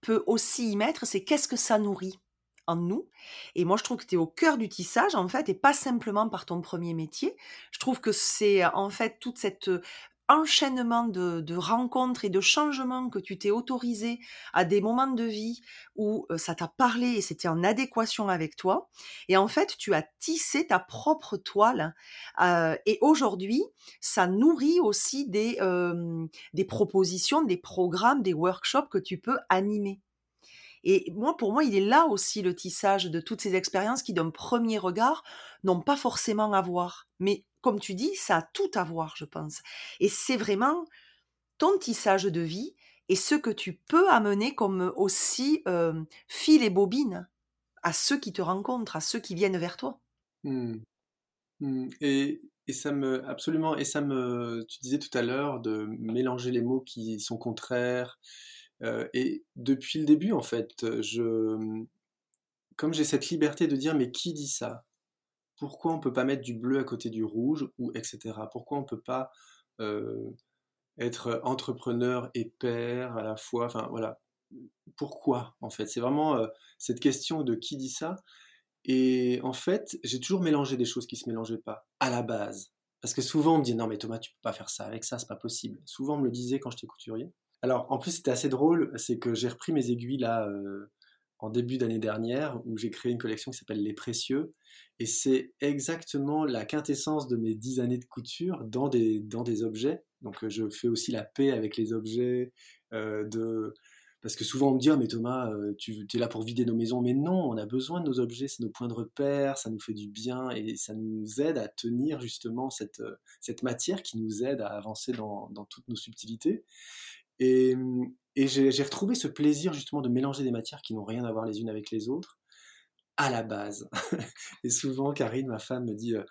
peux aussi y mettre, c'est qu'est-ce que ça nourrit en nous. Et moi, je trouve que tu es au cœur du tissage, en fait, et pas simplement par ton premier métier. Je trouve que c'est en fait toute cette enchaînement de, rencontres et de changements que tu t'es autorisé à des moments de vie où euh, ça t'a parlé et c'était en adéquation avec toi. Et en fait, tu as tissé ta propre toile. Euh, et aujourd'hui, ça nourrit aussi des, euh, des propositions, des programmes, des workshops que tu peux animer. Et moi, pour moi, il est là aussi le tissage de toutes ces expériences qui, d'un premier regard, n'ont pas forcément à voir. Mais comme tu dis, ça a tout à voir, je pense. Et c'est vraiment ton tissage de vie et ce que tu peux amener comme aussi euh, fil et bobine à ceux qui te rencontrent, à ceux qui viennent vers toi. Mmh. Mmh. Et, ça me absolument et ça me tu disais tout à l'heure de mélanger les mots qui sont contraires euh, et depuis le début en fait je comme j'ai cette liberté de dire mais qui dit ça? Pourquoi on ne peut pas mettre du bleu à côté du rouge, ou etc. Pourquoi on ne peut pas euh, être entrepreneur et père à la fois? Enfin voilà, pourquoi en fait? C'est vraiment euh, cette question de qui dit ça. Et en fait, j'ai toujours mélangé des choses qui se mélangeaient pas à la base. Parce que souvent on me dit non mais Thomas tu peux pas faire ça avec ça, c'est pas possible. Souvent on me le disait quand j'étais couturier. Alors en plus c'était assez drôle, c'est que j'ai repris mes aiguilles là euh, en début d'année dernière où j'ai créé une collection qui s'appelle Les Précieux. Et c'est exactement la quintessence de mes dix années de couture dans des, dans des objets. Donc euh, je fais aussi la paix avec les objets, euh, de, parce que souvent on me dit, «Ah, mais Thomas, tu es là pour vider nos maisons. Mais non, on a besoin de nos objets, c'est nos points de repère, ça nous fait du bien et ça nous aide à tenir justement cette, cette matière qui nous aide à avancer dans, dans toutes nos subtilités. Et, et j'ai retrouvé ce plaisir justement de mélanger des matières qui n'ont rien à voir les unes avec les autres à la base. et souvent, Karine, ma femme, me dit, euh,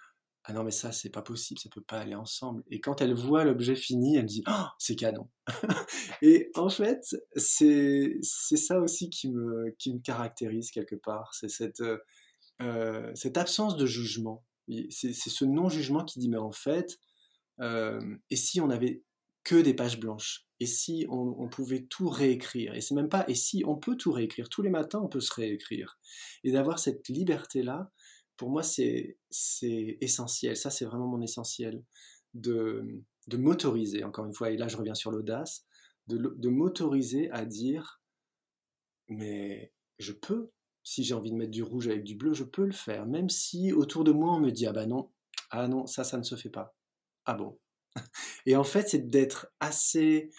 ah non mais ça c'est pas possible, ça peut pas aller ensemble. Et quand elle voit l'objet fini, elle me dit oh, c'est canon. et en fait c'est ça aussi qui me qui me caractérise quelque part, c'est cette euh, euh, cette absence de jugement. C'est ce non jugement qui dit mais en fait et si on avait que des pages blanches et si on, pouvait tout réécrire et c'est même pas et si on peut tout réécrire tous les matins on peut se réécrire et d'avoir cette liberté là pour moi, c'est essentiel. Ça, c'est vraiment mon essentiel. De, de m'autoriser, encore une fois, et là, je reviens sur l'audace, de, de m'autoriser à dire, mais je peux, si j'ai envie de mettre du rouge avec du bleu, je peux le faire, même si autour de moi, on me dit, ah bah non, ah non, ça, ça ne se fait pas. Ah bon. Et en fait, c'est d'être assez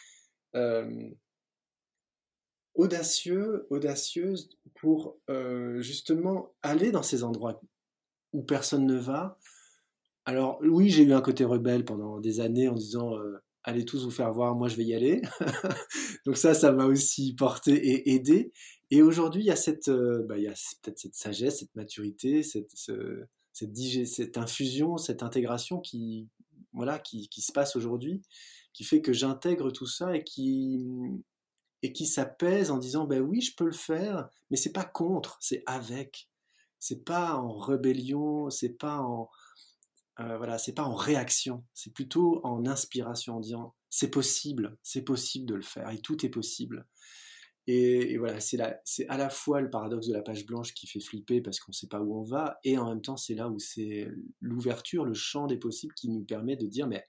audacieux, audacieuse pour justement aller dans ces endroits où personne ne va. Alors oui, j'ai eu un côté rebelle pendant des années en disant allez tous vous faire voir, moi je vais y aller. Donc ça, ça m'a aussi porté et aidé. Et aujourd'hui, il y a cette, bah, il y a peut-être cette sagesse, cette maturité, cette infusion, cette intégration qui, voilà, qui, qui se passe aujourd'hui, qui fait que j'intègre tout ça et qui, et qui s'apaise en disant ben oui, je peux le faire, mais c'est pas contre, c'est avec c'est pas en rébellion, c'est pas en euh, voilà, c'est pas en réaction, c'est plutôt en inspiration, en disant c'est possible, c'est possible de le faire et tout est possible. Et, voilà, c'est à la fois le paradoxe de la page blanche qui fait flipper parce qu'on ne sait pas où on va, et en même temps c'est là où c'est l'ouverture, le champ des possibles qui nous permet de dire mais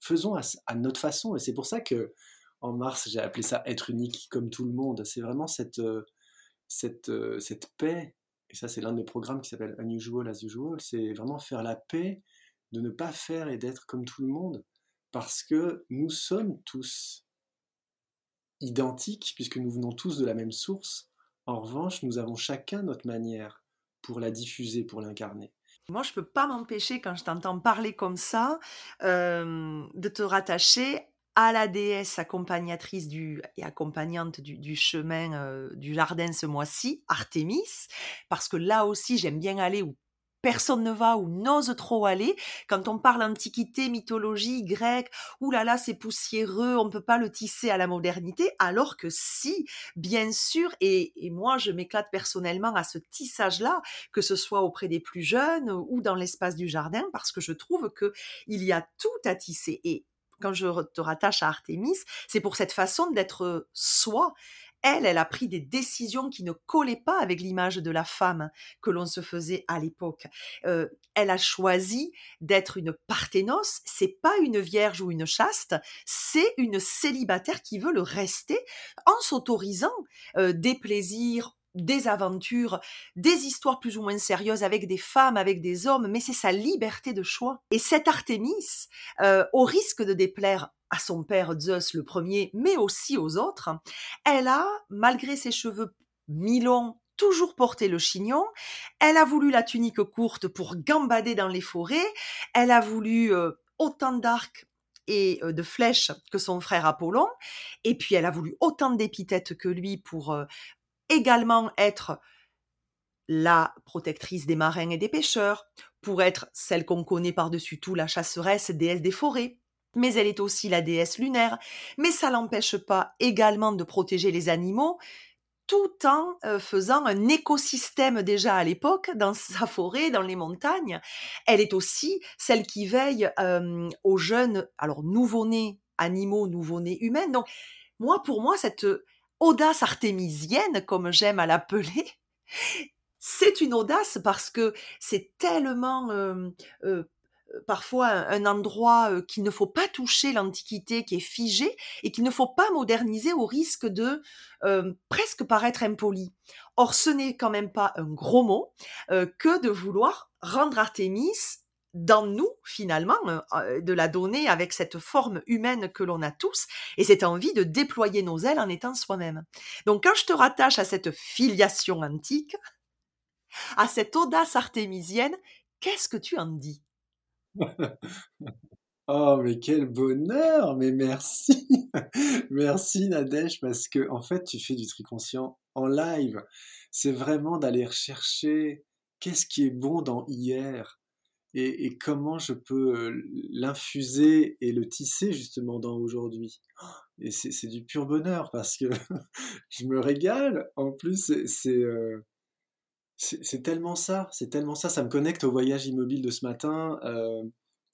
faisons à, notre façon. Et c'est pour ça que en mars j'ai appelé ça être unique comme tout le monde. C'est vraiment cette euh, cette, euh, cette paix et ça c'est l'un de mes programmes qui s'appelle Unusual as Usual, c'est vraiment faire la paix de ne pas faire et d'être comme tout le monde, parce que nous sommes tous identiques, puisque nous venons tous de la même source. En revanche, nous avons chacun notre manière pour la diffuser, pour l'incarner. Moi, je ne peux pas m'empêcher, quand je t'entends parler comme ça, euh, de te rattacher à la déesse accompagnatrice du, et accompagnante du, chemin euh, du jardin ce mois-ci, Artémis, parce que là aussi j'aime bien aller où personne ne va ou n'ose trop aller. Quand on parle antiquité, mythologie grecque, oulala, c'est poussiéreux, on ne peut pas le tisser à la modernité, alors que si, bien sûr, et, et moi je m'éclate personnellement à ce tissage-là, que ce soit auprès des plus jeunes ou dans l'espace du jardin, parce que je trouve que il y a tout à tisser. Et quand je te rattache à Artémis, c'est pour cette façon d'être soi. Elle, elle a pris des décisions qui ne collaient pas avec l'image de la femme que l'on se faisait à l'époque. Euh, elle a choisi d'être une parthénos. C'est pas une vierge ou une chaste, c'est une célibataire qui veut le rester en s'autorisant euh, des plaisirs des aventures, des histoires plus ou moins sérieuses avec des femmes, avec des hommes, mais c'est sa liberté de choix. Et cette Artémis, euh, au risque de déplaire à son père Zeus le premier, mais aussi aux autres, elle a, malgré ses cheveux mi-longs, toujours porté le chignon, elle a voulu la tunique courte pour gambader dans les forêts, elle a voulu euh, autant d'arcs et euh, de flèches que son frère Apollon, et puis elle a voulu autant d'épithètes que lui pour également être la protectrice des marins et des pêcheurs, pour être celle qu'on connaît par-dessus tout, la chasseresse, déesse des forêts. Mais elle est aussi la déesse lunaire. Mais ça l'empêche pas également de protéger les animaux, tout en euh, faisant un écosystème déjà à l'époque dans sa forêt, dans les montagnes. Elle est aussi celle qui veille euh, aux jeunes, alors nouveau-nés animaux, nouveau-nés humains. Donc, moi, pour moi, cette audace artémisienne, comme j'aime à l'appeler, c'est une audace parce que c'est tellement euh, euh, parfois un, endroit euh, qu'il ne faut pas toucher l'Antiquité, qui est figé et qu'il ne faut pas moderniser au risque de presque paraître impoli. Or, ce n'est quand même pas un gros mot que de vouloir rendre Artémis dans nous, finalement, euh, de la donner avec cette forme humaine que l'on a tous et cette envie de déployer nos ailes en étant soi-même. Donc, quand je te rattache à cette filiation antique, à cette audace artémisienne, qu'est-ce que tu en dis? Oh, mais quel bonheur! Mais merci! merci Nadège, parce que en fait, tu fais du triconscient en live. C'est vraiment d'aller rechercher qu'est-ce qui est bon dans hier et, comment je peux l'infuser et le tisser justement dans aujourd'hui. Et c'est du pur bonheur parce que je me régale. En plus, c'est c'est tellement ça, c'est tellement ça. Ça me connecte au voyage immobile de ce matin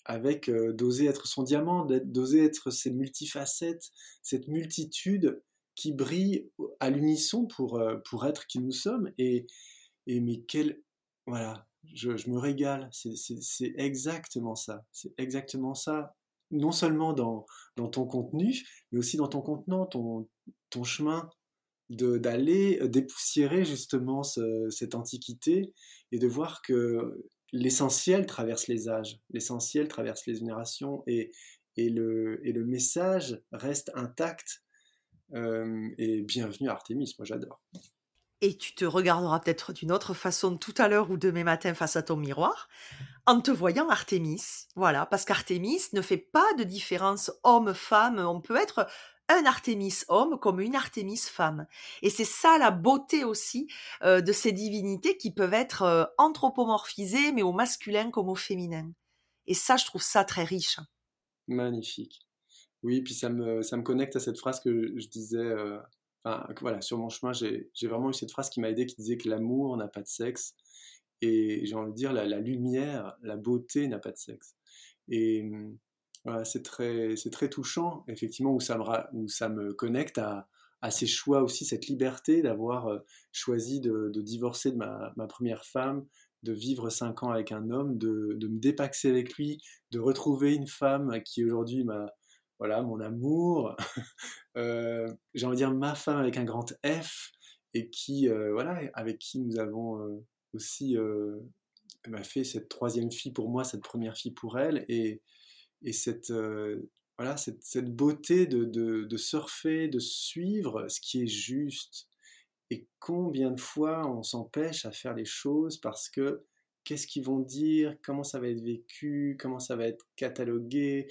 avec d'oser être son diamant, d'oser être ses multifacettes, cette multitude qui brille à l'unisson pour, pour être qui nous sommes. Et, et mais quel. Voilà, je, me régale. C'est exactement ça. C'est exactement ça. Non seulement dans, ton contenu, mais aussi dans ton contenant, ton, chemin d'aller dépoussiérer justement cette antiquité et de voir que l'essentiel traverse les âges, l'essentiel traverse les générations et, et, le, et le message reste intact. Euh, et bienvenue à Artemis, moi j'adore. Et tu te regarderas peut-être d'une autre façon tout à l'heure ou demain matin face à ton miroir en te voyant Artemis. Voilà, parce qu'Artemis ne fait pas de différence homme-femme. On peut être un Artémis homme comme une Artémis femme. Et c'est ça la beauté aussi euh, de ces divinités qui peuvent être euh, anthropomorphisées, mais au masculin comme au féminin. Et ça, je trouve ça très riche. Magnifique. Oui, puis ça me, ça me connecte à cette phrase que je disais. Euh, voilà, sur mon chemin, j'ai vraiment eu cette phrase qui m'a aidé, qui disait que l'amour n'a pas de sexe. Et j'ai envie de dire, la, la lumière, la beauté n'a pas de sexe. Et hum, c'est très, très touchant, effectivement, où ça me, où ça me connecte à, à ces choix aussi, cette liberté d'avoir euh, choisi de, de, divorcer de ma, ma, première femme, de vivre cinq ans avec un homme, de, de, me dépaxer avec lui, de retrouver une femme qui aujourd'hui m'a voilà mon amour, euh, j'ai envie de dire ma femme avec un grand F et qui euh, voilà avec qui nous avons euh, aussi m'a fait cette troisième fille pour moi, cette première fille pour elle et et cette, voilà, cette, cette beauté de, de, de, surfer, de suivre ce qui est juste. Et combien de fois on s'empêche à faire les choses parce que qu'est-ce qu'ils vont dire, comment ça va être vécu, comment ça va être catalogué.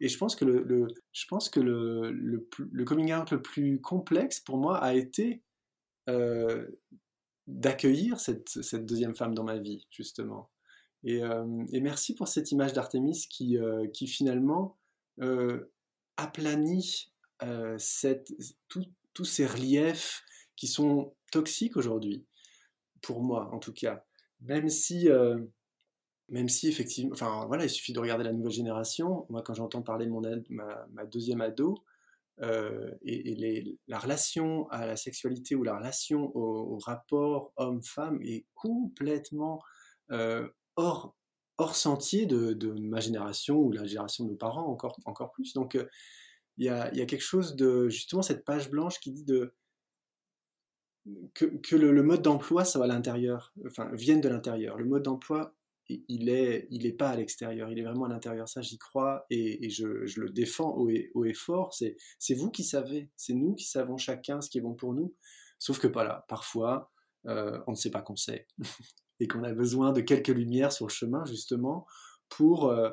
Et je pense que le, le je pense que le, le, le, coming out le plus complexe pour moi a été euh, d'accueillir cette, cette, deuxième femme dans ma vie, justement. Euh, et, merci pour cette image d'Artémis qui, euh, qui finalement aplanit tous ces reliefs qui sont toxiques aujourd'hui, pour moi en tout cas. Même si, même si effectivement, enfin voilà, il suffit de regarder la nouvelle génération. Moi, quand j'entends parler de mon ma, deuxième ado, et, les, la relation à la sexualité ou la relation au, rapport homme-femme est complètement hors, hors sentier de, ma génération ou la génération de nos parents encore, encore plus. Donc euh, il y, a, y, a, quelque chose de justement cette page blanche qui dit que, que le, mode d'emploi ça va à l'intérieur, enfin vienne de l'intérieur. Le mode d'emploi il est, il est pas à l'extérieur, il est vraiment à l'intérieur. Ça, j'y crois et, je, le défends haut et, haut et fort. C'est, vous qui savez, c'est nous qui savons chacun ce qui est bon pour nous. Sauf que voilà, parfois, euh, on ne sait pas qu'on sait. et qu'on a besoin de quelques lumières sur le chemin justement pour euh,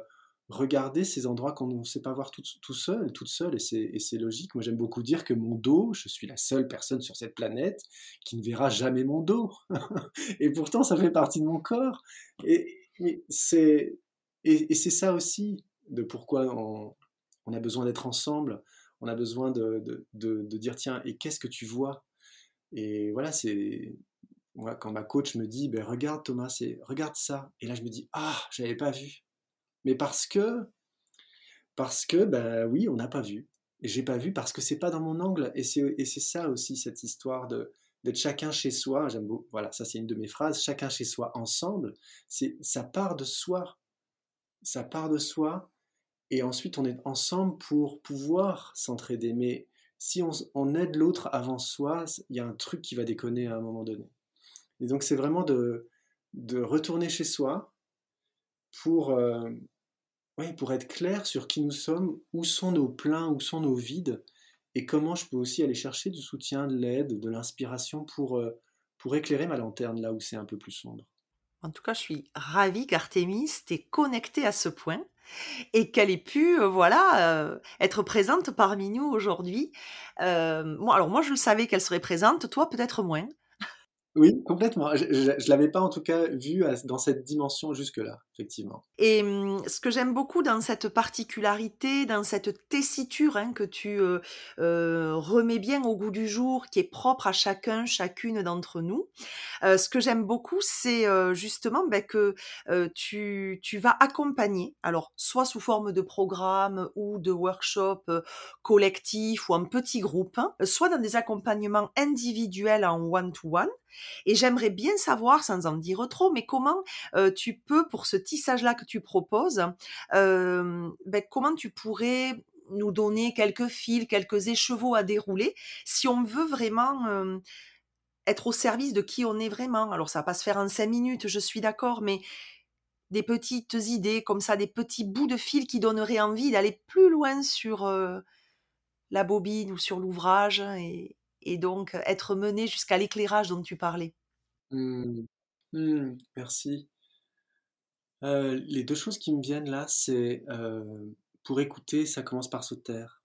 regarder ces endroits qu'on ne sait pas voir tout, seul, toute seule, et c'est logique. Moi j'aime beaucoup dire que mon dos, je suis la seule personne sur cette planète qui ne verra jamais mon dos. et pourtant ça fait partie de mon corps. C'est et, c'est ça aussi de pourquoi on, a besoin d'être ensemble, on a besoin de, de, dire tiens, et qu'est-ce que tu vois? Et voilà, c'est quand ma coach me dit, ben, regarde Thomas, regarde ça. Et là, je me dis, ah, j'avais pas vu. Mais parce que, parce que, ben oui, on n'a pas vu. Et j'ai pas vu parce que c'est pas dans mon angle. Et c'est ça aussi, cette histoire de d'être chacun chez soi. J'aime beaucoup, voilà, ça c'est une de mes phrases, chacun chez soi ensemble. C'est, ça part de soi. Ça part de soi. Et ensuite, on est ensemble pour pouvoir s'entraider. Mais si on, aide l'autre avant soi, il y a un truc qui va déconner à un moment donné. Et donc c'est vraiment de, de retourner chez soi, pour, pour être clair sur qui nous sommes, où sont nos pleins, où sont nos vides, et comment je peux aussi aller chercher du soutien, de l'aide, de l'inspiration pour, pour éclairer ma lanterne là où c'est un peu plus sombre? En tout cas, je suis ravie qu'Artémis t'ait connecté à ce point et qu'elle ait pu, voilà, être présente parmi nous aujourd'hui. moi, alors moi, je le savais qu'elle serait présente, toi peut-être moins. Oui, complètement. Je ne l'avais pas en tout cas vu dans cette dimension jusque-là, effectivement. Et mmh, ce que j'aime beaucoup dans cette particularité, dans cette tessiture hein, que tu euh, euh, remets bien au goût du jour, qui est propre à chacun, chacune d'entre nous, euh, ce que j'aime beaucoup, c'est justement ben, que tu, tu vas accompagner, alors soit sous forme de programme ou de workshop collectif ou en petit groupe, hein, soit dans des accompagnements individuels en one-to-one, et j'aimerais bien savoir, sans en dire trop, mais comment tu peux, pour ce tissage-là que tu proposes, ben, comment tu pourrais nous donner quelques fils, quelques écheveaux à dérouler, si on veut vraiment être au service de qui on est vraiment? Alors ça va pas se faire en cinq minutes, je suis d'accord, mais des petites idées comme ça, des petits bouts de fil qui donneraient envie d'aller plus loin sur la bobine ou sur l'ouvrage et, et donc être mené jusqu'à l'éclairage dont tu parlais. Mmh. Mmh, merci. les deux choses qui me viennent là, c'est pour écouter, ça commence par se taire.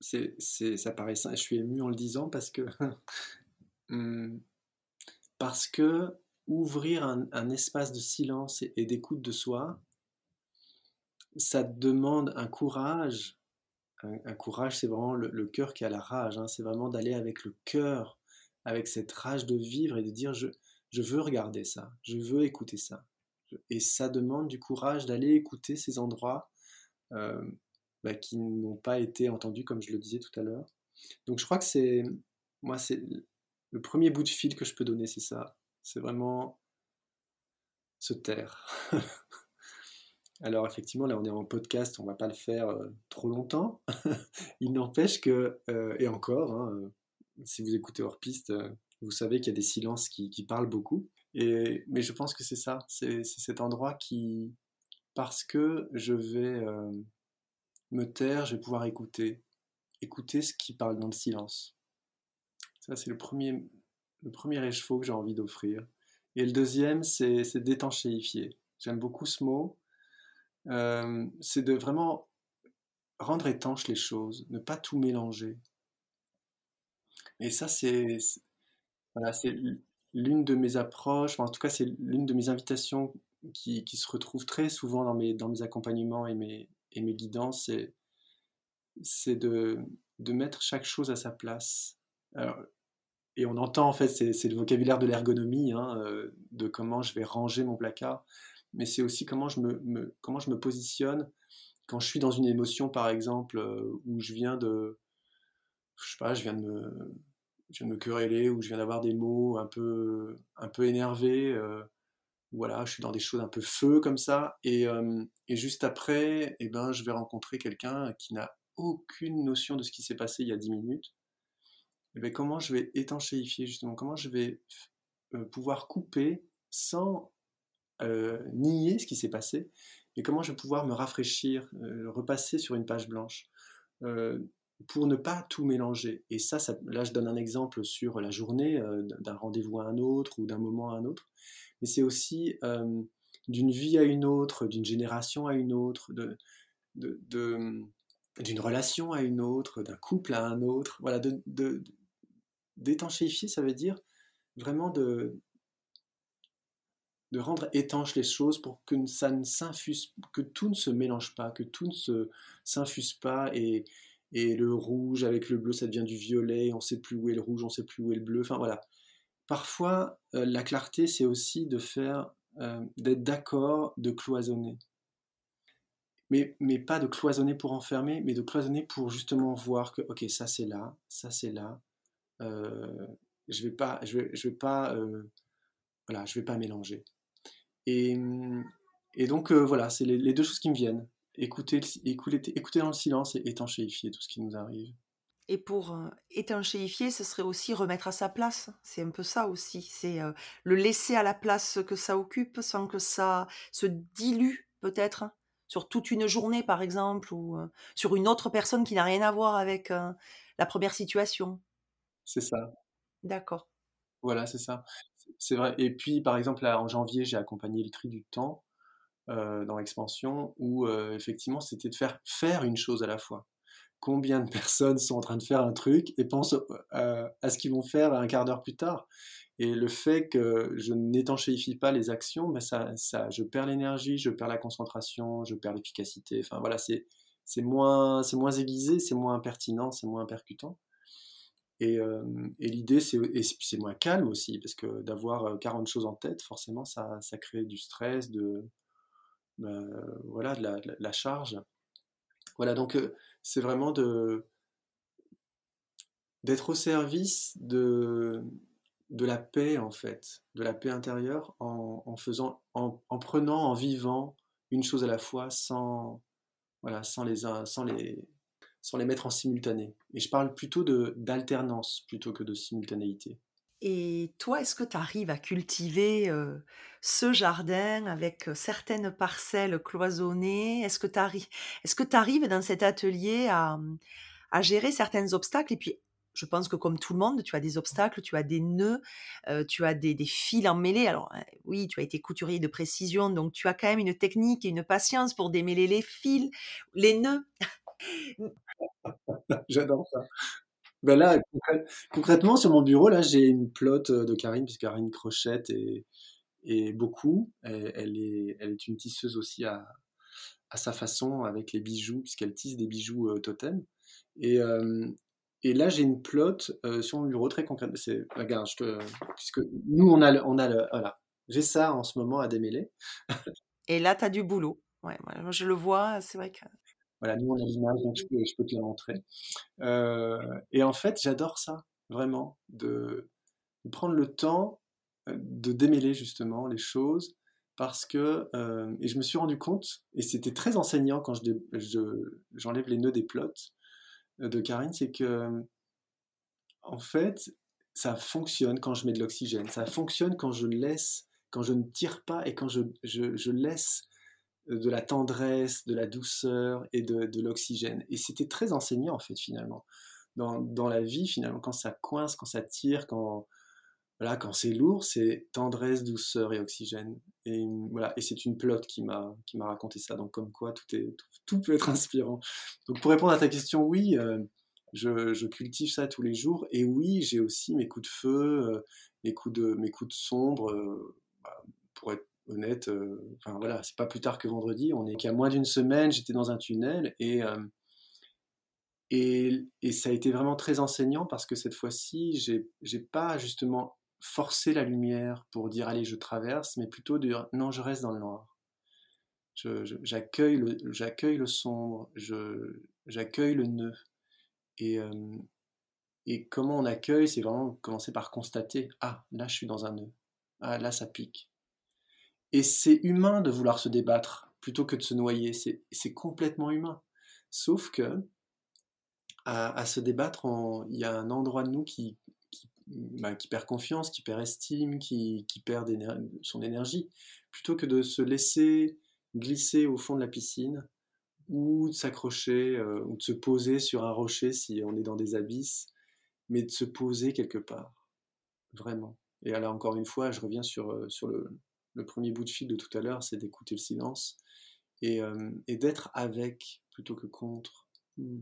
C'est, ça paraît ça, je suis ému en le disant parce que mmh, parce que ouvrir un, espace de silence et d'écoute de soi, ça demande un courage un, courage, c'est vraiment le, cœur qui a la rage. Hein. C'est vraiment d'aller avec le cœur, avec cette rage de vivre et de dire je, veux regarder ça, je veux écouter ça. Et ça demande du courage d'aller écouter ces endroits euh, bah, qui n'ont pas été entendus, comme je le disais tout à l'heure. Donc je crois que c'est, moi, c'est le premier bout de fil que je peux donner, c'est ça. C'est vraiment se taire. Alors effectivement, là on est en podcast, on va pas le faire euh, trop longtemps. Il n'empêche que, euh, et encore, hein, euh, si vous écoutez hors piste, vous savez qu'il y a des silences qui, parlent beaucoup. Mais je pense que c'est ça, c'est cet endroit qui, parce que je vais me taire, je vais pouvoir écouter, écouter ce qui parle dans le silence. Ça c'est le premier, le premier écheveau que j'ai envie d'offrir. Et le deuxième, c'est d'étanchéifier. J'aime beaucoup ce mot c'est de vraiment rendre étanches les choses, ne pas tout mélanger. Et ça, c'est voilà, l'une de mes approches, en tout cas, c'est l'une de mes invitations qui, se retrouve très souvent dans mes, dans mes accompagnements et mes, et mes guidances, c'est de, de mettre chaque chose à sa place. et on entend, en fait, c'est le vocabulaire de l'ergonomie, hein, de comment je vais ranger mon placard mais c'est aussi comment je me, comment je me positionne quand je suis dans une émotion, par exemple, euh, où je viens de, je sais pas, je viens de me, je me quereller, ou je viens d'avoir des mots un peu, un peu énervés, euh, voilà, je suis dans des choses un peu feu comme ça, et, euh, juste après, eh ben, je vais rencontrer quelqu'un qui n'a aucune notion de ce qui s'est passé il y a 10 minutes. Eh ben, comment je vais étanchéifier justement, comment je vais pouvoir couper sans euh, nier ce qui s'est passé, et comment je vais pouvoir me rafraîchir, euh, repasser sur une page blanche, euh, pour ne pas tout mélanger. Et ça, là, je donne un exemple sur la journée, d'un rendez-vous à un autre ou d'un moment à un autre, mais c'est aussi d'une vie à une autre, d'une génération à une autre, d'une relation à une autre, d'un couple à un autre. Voilà, d'étanchéifier, ça veut dire vraiment de, de rendre étanches les choses pour que ça ne s'infuse, que tout ne se mélange pas, que tout ne se s'infuse pas et, et le rouge avec le bleu ça devient du violet, on sait plus où est le rouge, on sait plus où est le bleu. Enfin voilà. Parfois euh, la clarté c'est aussi de faire euh, d'être d'accord, de cloisonner. Mais, mais pas de cloisonner pour enfermer, mais de cloisonner pour justement voir que ok ça c'est là, ça c'est là. Euh, je vais pas, je vais, je vais pas, voilà, je vais pas mélanger. Et, et donc euh, voilà, c'est les, deux choses qui me viennent. Écouter, écouter, écouter dans le silence et étanchéifier tout ce qui nous arrive. Et pour euh, étanchéifier, ce serait aussi remettre à sa place. C'est un peu ça aussi. C'est euh, le laisser à la place que ça occupe sans que ça se dilue peut-être sur toute une journée par exemple ou sur une autre personne qui n'a rien à voir avec la première situation. C'est ça. D'accord. Voilà, c'est ça. C'est vrai. Et puis par exemple en janvier, j'ai accompagné le tri du temps dans l'expansion où effectivement c'était de faire faire une chose à la fois combien de personnes sont en train de faire un truc et pensent euh, à ce qu'ils vont faire un quart d'heure plus tard? Et le fait que je n'étanchéifie pas les actions, ben ça, ça, je perds l'énergie, je perds la concentration, je perds l'efficacité. Enfin voilà, c'est moins, c'est moins aiguisé, c'est moins pertinent, c'est moins percutant. Et, euh, et l'idée, c'est, moins calme aussi, parce que d'avoir 40 euh, choses en tête, forcément, ça, ça crée du stress, de, ben, voilà, la, de la, charge. Voilà, donc c'est vraiment de d'être au service de, de la paix en fait, de la paix intérieure en, faisant, en, prenant, en vivant une chose à la fois sans, voilà, sans, les, sans, les, sans les mettre en simultané. Et je parle plutôt d'alternance plutôt que de simultanéité. Et toi, est-ce que tu arrives à cultiver ce jardin avec certaines parcelles cloisonnées? Est-ce que tu que arrives dans cet atelier à, à, gérer certains obstacles? Et puis, je pense que comme tout le monde, tu as des obstacles, tu as des nœuds, tu as des, des, fils emmêlés. Alors hein, oui, tu as été couturier de précision, donc tu as quand même une technique et une patience pour démêler les fils, les nœuds. J'adore ça. Ben là, concrètement, sur mon bureau, là, j'ai une plotte euh, de Karine, puisque Karine crochette et, et beaucoup. Elle, est, elle est une tisseuse aussi à, à sa façon avec les bijoux, puisqu'elle tisse des bijoux euh, totem. Et, euh, et là, j'ai une plotte sur mon bureau très concrète. C'est, regarde, je te, puisque nous, on a, on a le, voilà, j'ai ça en ce moment à démêler. et là, tu as du boulot. Ouais, moi, je le vois, c'est vrai que voilà, nous on a l'image, donc je peux, te la montrer. Euh, et en fait, j'adore ça, vraiment, de, prendre le temps euh, de démêler justement les choses, parce que, euh, et je me suis rendu compte, et c'était très enseignant quand j'enlève les nœuds des plots de Karine, c'est que, en fait, ça fonctionne quand je mets de l'oxygène, ça fonctionne quand je laisse, quand je ne tire pas et quand je, je laisse de la tendresse, de la douceur et de, l'oxygène. Et c'était très enseignant en fait finalement. Dans, la vie finalement, quand ça coince, quand ça tire, quand, voilà, quand c'est lourd, c'est tendresse, douceur et oxygène. Et voilà, et c'est une plotte qui m'a raconté ça. Donc comme quoi tout est tout, peut être inspirant. Donc pour répondre à ta question, oui, euh, je, cultive ça tous les jours. Et oui, j'ai aussi mes coups de feu, euh, mes coups de mes coups de sombre. Euh, bah, pour être honnête, euh, enfin voilà, c'est pas plus tard que vendredi, on est qu'à moins d'une semaine, j'étais dans un tunnel et, euh, et, et, ça a été vraiment très enseignant parce que cette fois-ci, j'ai, j'ai pas justement forcé la lumière pour dire allez, je traverse, mais plutôt dire non, je reste dans le noir. j'accueille, le, j'accueille le sombre, je, j'accueille le nœud. Et, euh, et comment on accueille, c'est vraiment commencer par constater ah, là, je suis dans un nœud. Ah, là, ça pique. Et c'est humain de vouloir se débattre plutôt que de se noyer. C'est complètement humain. Sauf que à, se débattre, il y a un endroit de nous qui, qui, perd confiance, qui perd estime, qui, perd son énergie, plutôt que de se laisser glisser au fond de la piscine ou de s'accrocher euh, ou de se poser sur un rocher si on est dans des abysses, mais de se poser quelque part, vraiment. Et alors encore une fois, je reviens sur, euh, sur le, le premier bout de fil de tout à l'heure, c'est d'écouter le silence et, euh, d'être avec plutôt que contre. Hmm.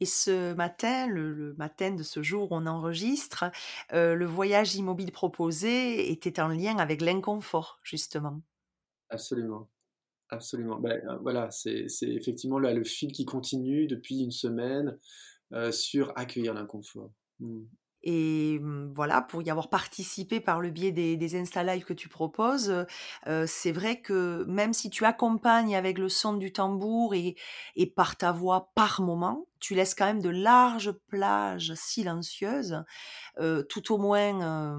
Et ce matin, le, matin de ce jour où on enregistre, euh, le voyage immobile proposé était en lien avec l'inconfort, justement. Absolument. Absolument. Ben, euh, voilà, c'est effectivement là, le fil qui continue depuis une semaine sur accueillir l'inconfort. Hmm. Et mmh, voilà, pour y avoir participé par le biais des, des que tu proposes, c'est vrai que même si tu accompagnes avec le son du tambour et, et par ta voix par moment, tu laisses quand même de larges plages silencieuses, tout au moins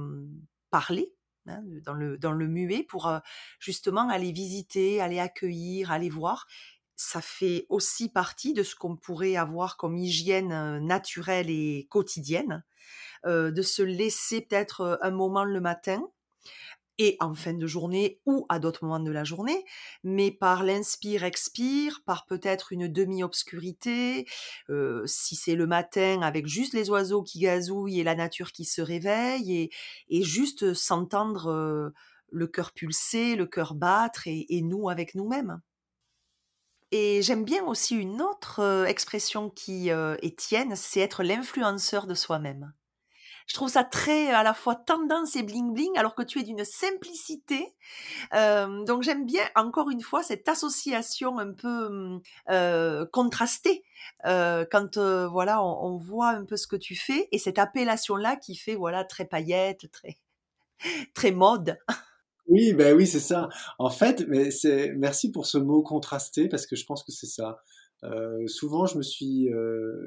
parler. Hein, dans, le, dans le muet pour justement aller visiter, aller accueillir, aller voir ça fait aussi partie de ce qu'on pourrait avoir comme hygiène naturelle et quotidienne, de se laisser peut-être un moment le matin et en fin de journée ou à d'autres moments de la journée, mais par l'inspire-expire, par peut-être une demi-obscurité, si c'est le matin avec juste les oiseaux qui gazouillent et la nature qui se réveille, et, juste s'entendre le cœur pulser, le cœur battre, et, nous avec nous-mêmes. Et j'aime bien aussi une autre expression qui est tienne, c'est être l'influenceur de soi-même. Je trouve ça très à la fois tendance et bling bling, alors que tu es d'une simplicité. donc j'aime bien encore une fois cette association un peu mmh, contrastée quand voilà on, voit un peu ce que tu fais et cette appellation là qui fait voilà très paillette, très très mode. Oui, ben oui, c'est ça. En fait, mais c'est merci pour ce mot contrasté parce que je pense que c'est ça. souvent, je me suis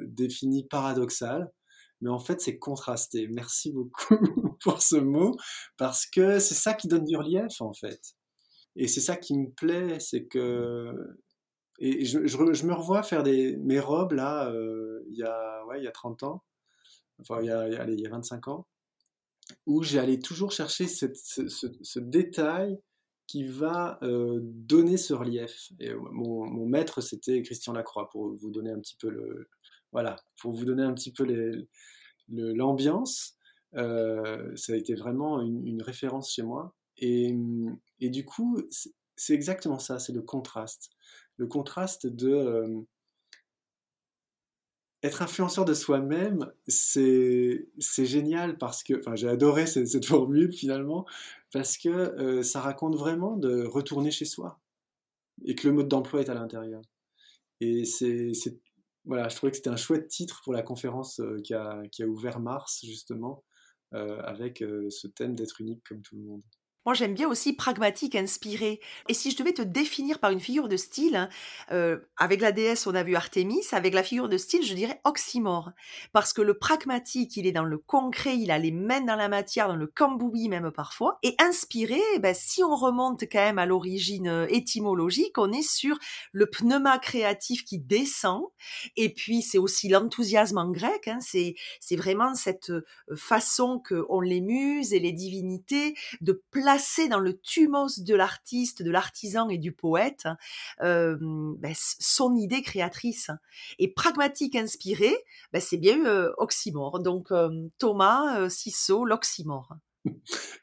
défini paradoxal mais en fait c'est contrasté. Merci beaucoup pour ce mot, parce que c'est ça qui donne du relief en fait. Et c'est ça qui me plaît, c'est que... Et je, me revois faire des, mes robes là, euh, il, y a, ouais, il y a 30 ans, enfin il y a, allez, il y a 25 ans, où j'allais toujours chercher cette, ce, détail qui va euh, donner ce relief. Et mon, mon maître, c'était Christian Lacroix, pour vous donner un petit peu le, voilà, pour vous donner un petit peu l'ambiance, euh, ça a été vraiment une, référence chez moi. Et, du coup, c'est exactement ça, c'est le contraste. Le contraste de... Euh, être influenceur de soi-même, c'est génial parce que, enfin, j'ai adoré cette, formule finalement, parce que euh, ça raconte vraiment de retourner chez soi et que le mode d'emploi est à l'intérieur. Et c'est voilà, je trouvais que c'était un chouette titre pour la conférence euh, qui, a, qui, a, ouvert mars, justement, euh, avec euh, ce thème d'être unique comme tout le monde. Moi, j'aime bien aussi pragmatique, inspiré. Et si je devais te définir par une figure de style, hein, euh, avec la déesse, on a vu Artémis, avec la figure de style, je dirais oxymore. Parce que le pragmatique, il est dans le concret, il a les mains dans la matière, dans le cambouis même parfois. Et inspiré, ben, si on remonte quand même à l'origine euh, étymologique, on est sur le pneuma créatif qui descend. Et puis, c'est aussi l'enthousiasme en grec. Hein, c'est, vraiment cette euh, façon qu'ont les muses et les divinités de placer dans le thumos de l'artiste, de l'artisan et du poète ben, son idée créatrice. Et pragmatique inspiré, ben, c'est bien eu oxymore. Donc Thomas Cissot, l'oxymore.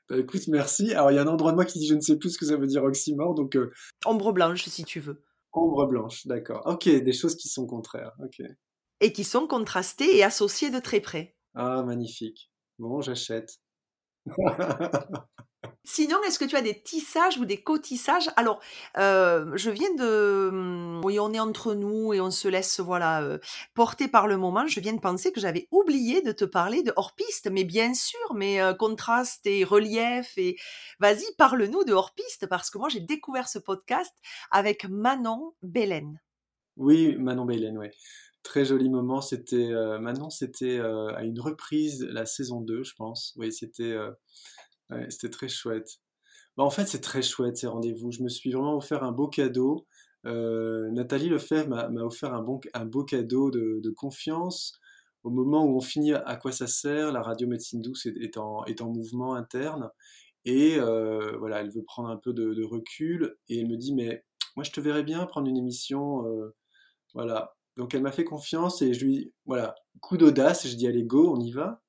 Bah, écoute, merci. Alors il y a un endroit de moi qui dit je ne sais plus ce que ça veut dire oxymore, donc... Ombre blanche, si tu veux. Ombre blanche, d'accord. Ok, des choses qui sont contraires. Ok. Et qui sont contrastées et associées de très près. Ah, magnifique. Bon, j'achète. Sinon, est-ce que tu as des tissages ou des cotissages? Alors, euh, je viens de... Hum, oui, on est entre nous et on se laisse voilà euh, porter par le moment. Je viens de penser que j'avais oublié de te parler de hors-piste, mais bien sûr, mais euh, contraste et relief. Et vas-y, parle-nous de hors-piste parce que moi, j'ai découvert ce podcast avec Manon Bélène. Oui, Manon Bélène, oui. Très joli moment. C'était Manon, c'était à une reprise la saison 2, je pense. Oui, c'était c'était très chouette. Bah, en fait, c'est très chouette ces rendez-vous. Je me suis vraiment offert un beau cadeau. Euh, Nathalie Lefebvre m'a offert un, beau cadeau de, confiance au moment où on finit à quoi ça sert. La radio médecine douce est, en, est en, mouvement interne. Et euh, voilà, elle veut prendre un peu de, recul. Et elle me dit, mais moi, je te verrais bien prendre une émission. Euh, voilà. Donc, elle m'a fait confiance et je lui, voilà, coup d'audace. Je dis, allez, go, on y va.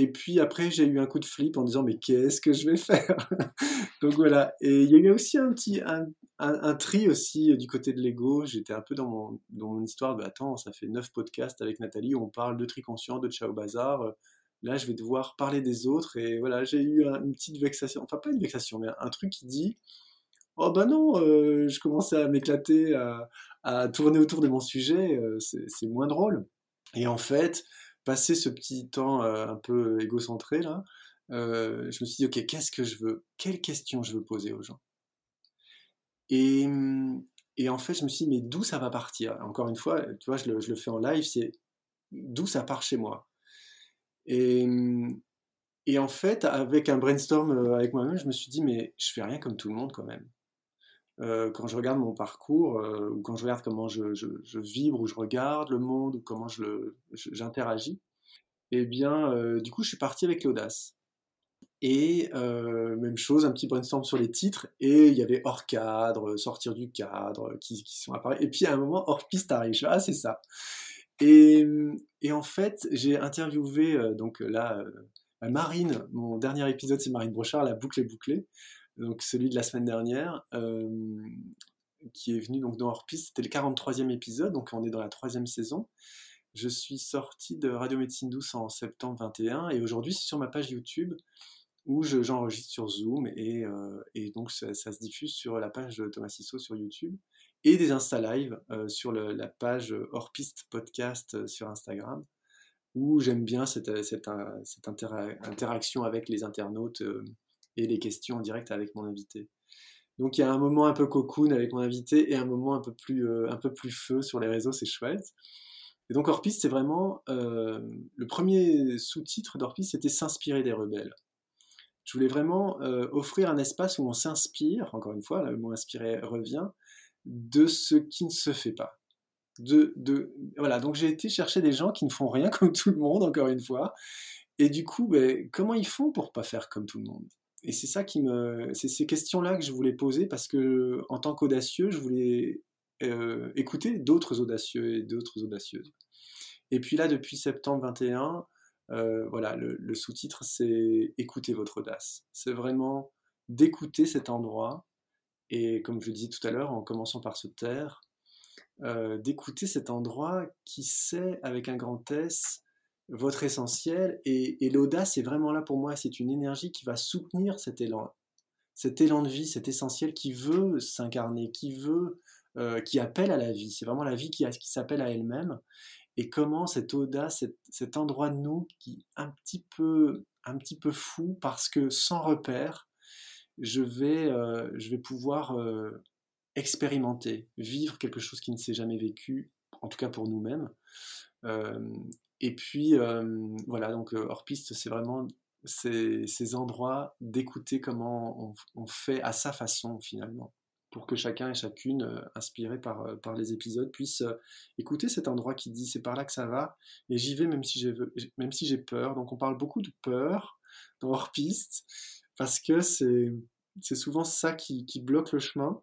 Et puis après, j'ai eu un coup de flip en disant mais qu'est-ce que je vais faire? Donc voilà. Et il y a eu aussi un petit un, un, tri aussi du côté de l'ego. J'étais un peu dans mon, dans mon histoire de attends, ça fait neuf podcasts avec Nathalie où on parle de tri conscient, de Ciao Bazar. Là, je vais devoir parler des autres. Et voilà, j'ai eu une petite vexation. Enfin, pas une vexation, mais un truc qui dit oh ben non, euh, je commençais à m'éclater, à, à, tourner autour de mon sujet. Euh, c'est moins drôle. Et en fait, passé ce petit temps euh, un peu égocentré là, euh, je me suis dit ok qu'est-ce que je veux, quelles questions je veux poser aux gens? Et, et en fait je me suis dit mais d'où ça va partir? Encore une fois, tu vois, je le, fais en live, c'est d'où ça part chez moi? Et, et en fait, avec un brainstorm euh, avec moi-même, je me suis dit mais je fais rien comme tout le monde quand même. Euh, quand je regarde mon parcours, euh, ou quand je regarde comment je, vibre, ou je regarde le monde, ou comment j'interagis, eh bien, euh, du coup, je suis parti avec l'audace. Et même chose, un petit brainstorm sur les titres, et il y avait hors cadre, sortir du cadre, qui, sont apparus. Et puis à un moment, hors piste arrive. Ah, c'est ça. Et, et, en fait, j'ai interviewé, donc là, Marine, mon dernier épisode, c'est Marine Brochard, la boucle est bouclée donc celui de la semaine dernière, euh, qui est venu donc dans Hors Piste. C'était le 43e épisode, donc on est dans la troisième saison. Je suis sorti de Radio Médecine Douce en septembre 21 et aujourd'hui c'est sur ma page YouTube où j'enregistre sur Zoom et, euh, donc ça, se diffuse sur la page de Thomas Sissot sur YouTube et des Insta Live euh, sur la page Hors Piste Podcast sur Instagram où j'aime bien cette, cette interaction avec les internautes les questions en direct avec mon invité. Donc il y a un moment un peu cocoon avec mon invité et un moment un peu plus, euh, feu sur les réseaux, c'est chouette. Et donc Orpiste, c'est vraiment euh, le premier sous-titre d'Orpiste, c'était s'inspirer des rebelles. Je voulais vraiment euh, offrir un espace où on s'inspire, encore une fois, le mot inspirer revient, de ce qui ne se fait pas. De, de, voilà, donc j'ai été chercher des gens qui ne font rien comme tout le monde, encore une fois. Et du coup, ben, comment ils font pour pas faire comme tout le monde? Et c'est ça qui me, c'est ces questions-là que je voulais poser parce que en tant qu'audacieux, je voulais euh, écouter d'autres audacieux et d'autres audacieuses. Et puis là, depuis septembre 21, euh, voilà, le, sous-titre c'est écoutez votre audace. C'est vraiment d'écouter cet endroit et comme je le disais tout à l'heure, en commençant par se taire, euh, d'écouter cet endroit qui sait avec un grand S votre essentiel. Et, l'audace est vraiment là pour moi. C'est une énergie qui va soutenir cet élan, cet élan de vie, cet essentiel qui veut s'incarner, qui veut, euh, qui appelle à la vie. C'est vraiment la vie qui, qui s'appelle à elle-même. Et comment cette audace, cet, endroit de nous qui est un petit peu, un petit peu fou parce que sans repère, je vais, euh, je vais pouvoir euh, expérimenter, vivre quelque chose qui ne s'est jamais vécu, en tout cas pour nous-mêmes. Et puis, voilà, donc hors piste, c'est vraiment ces, endroits d'écouter comment on, fait à sa façon finalement, pour que chacun et chacune, inspiré par, par les épisodes, puisse écouter cet endroit qui dit c'est par là que ça va, et j'y vais même si j'ai si peur. Donc on parle beaucoup de peur dans hors piste, parce que c'est c'est souvent ça qui, qui bloque le chemin,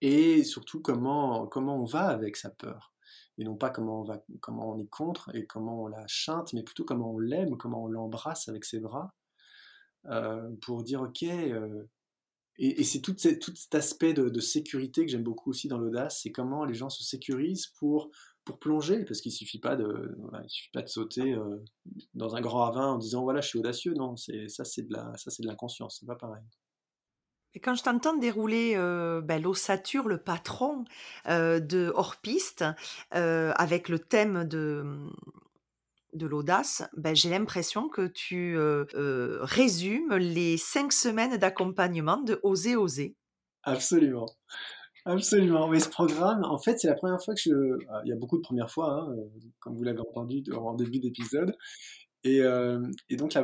et surtout comment, comment on va avec sa peur et non pas comment on, va, comment on est contre et comment on la chante, mais plutôt comment on l'aime, comment on l'embrasse avec ses bras, euh, pour dire ok. Euh, et, c'est tout, cet aspect de, sécurité que j'aime beaucoup aussi dans l'audace, c'est comment les gens se sécurisent pour, pour plonger, parce qu'il suffit, pas de, suffit pas de sauter euh, dans un grand ravin en disant voilà, je suis audacieux. Non, ça c'est de l'inconscience, c'est pas pareil. Et quand je t'entends dérouler euh, ben, l'ossature, le patron euh, de hors piste, euh, avec le thème de, de l'audace, ben, j'ai l'impression que tu résumes les cinq semaines d'accompagnement de Oser Oser. Absolument. Absolument. Mais ce programme, en fait, c'est la première fois que je. Il y a beaucoup de premières fois, hein, comme vous l'avez entendu en début d'épisode. Euh, et, donc,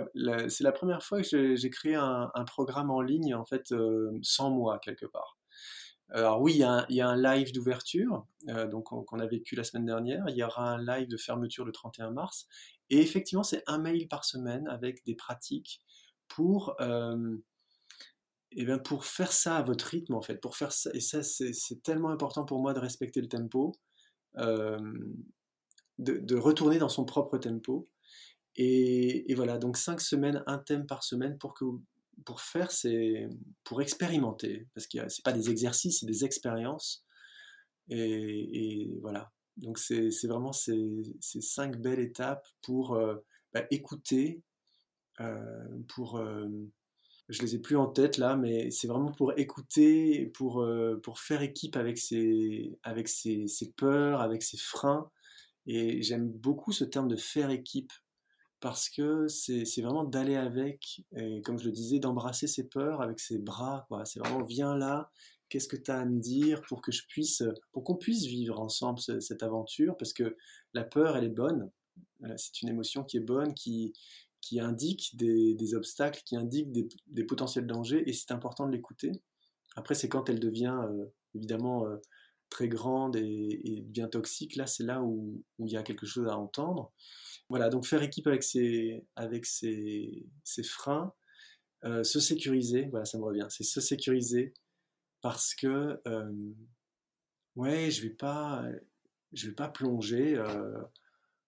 c'est la première fois que j'ai créé un, programme en ligne, en fait, euh, sans moi, quelque part. Alors oui, il y a un, live d'ouverture, euh, donc qu'on a vécu la semaine dernière. Il y aura un live de fermeture le 31 mars. Et effectivement, c'est un mail par semaine avec des pratiques pour, et bien pour faire ça à votre rythme, en fait. Pour faire ça, et ça, c'est tellement important pour moi de respecter le tempo, de, retourner dans son propre tempo. Et, voilà, donc cinq semaines, un thème par semaine pour, que, pour faire, c'est pour expérimenter, parce que c'est pas des exercices, c'est des expériences. Et, voilà, donc c'est vraiment ces, ces, cinq belles étapes pour euh, bah, écouter, euh, pour... Euh, je les ai plus en tête là, mais c'est vraiment pour écouter, pour, pour faire équipe avec ses, avec ses peurs, avec ses freins. Et j'aime beaucoup ce terme de faire équipe parce que c'est vraiment d'aller avec, et comme je le disais, d'embrasser ses peurs avec ses bras. C'est vraiment viens là, qu'est-ce que tu as à me dire pour que je puisse, pour qu'on puisse vivre ensemble cette aventure, parce que la peur, elle est bonne. Euh, c'est une émotion qui est bonne, qui, qui indique des, obstacles, qui indique des, potentiels dangers, et c'est important de l'écouter. Après, c'est quand elle devient évidemment très grande et, bien toxique, là, c'est là où, il y a quelque chose à entendre. Voilà, donc faire équipe avec ses, avec ses, freins, se sécuriser, voilà, ça me revient, c'est se sécuriser parce que, ouais, je vais pas, je vais pas plonger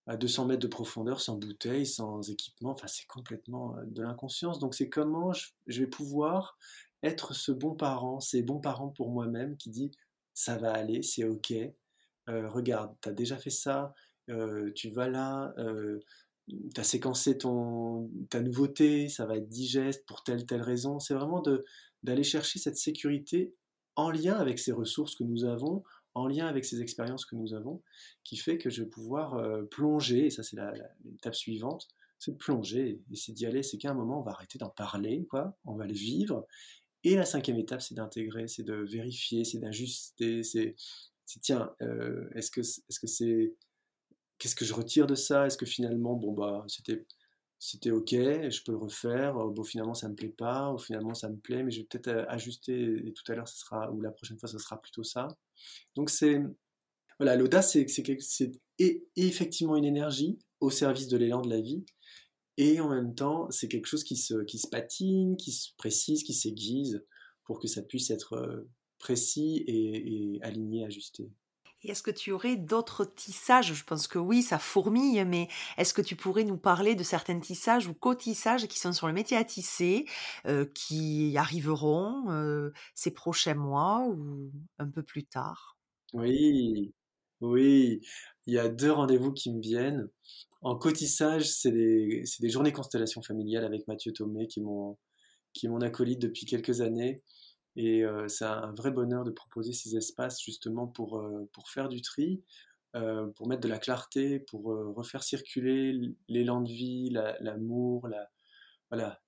à 200 mètres de profondeur sans bouteille, sans équipement. Enfin, c'est complètement euh, de l'inconscience. Donc, c'est comment je, vais pouvoir être ce bon parent, ces bons parents pour moi-même qui dit ça va aller, c'est ok. Euh, regarde, tu as déjà fait ça, euh, tu vas là, tu as séquencé ton, ta nouveauté, ça va être digeste pour telle, telle raison. C'est vraiment d'aller chercher cette sécurité en lien avec ces ressources que nous avons, en lien avec ces expériences que nous avons, qui fait que je vais pouvoir plonger, et ça c'est l'étape suivante, c'est de plonger, et c'est d'y aller, c'est qu'à un moment on va arrêter d'en parler, quoi, on va le vivre, et la cinquième étape c'est d'intégrer, c'est de vérifier, c'est d'ajuster, c'est tiens, est-ce que est-ce que c'est qu'est-ce que je retire de ça? Est-ce que finalement, bon bah c'était c'était ok, je peux le refaire, euh, bon finalement ça me plaît pas, ou finalement ça me plaît, mais je vais peut-être euh, ajuster, et tout à l'heure sera, ou la prochaine fois ça sera plutôt ça. Donc c'est, voilà, l'audace c'est, effectivement une énergie au service de l'élan de la vie, et en même temps c'est quelque chose qui se, qui se patine, qui se précise, qui s'aiguise, pour que ça puisse être euh, précis et aligné, ajusté est-ce que tu aurais d'autres tissages? Je pense que oui, ça fourmille, mais est-ce que tu pourrais nous parler de certains tissages ou co-tissages qui sont sur le métier à tisser, euh, qui arriveront euh, ces prochains mois ou un peu plus tard? Oui, oui. Il y a deux rendez-vous qui me viennent. En co-tissage, c'est des, journées constellation familiale avec Mathieu Thomé, qui qui est mon acolyte depuis quelques années. Et c'est un vrai bonheur de proposer ces espaces justement pour, pour faire du tri, pour mettre de la clarté, pour refaire circuler l'élan de vie, l'amour, la,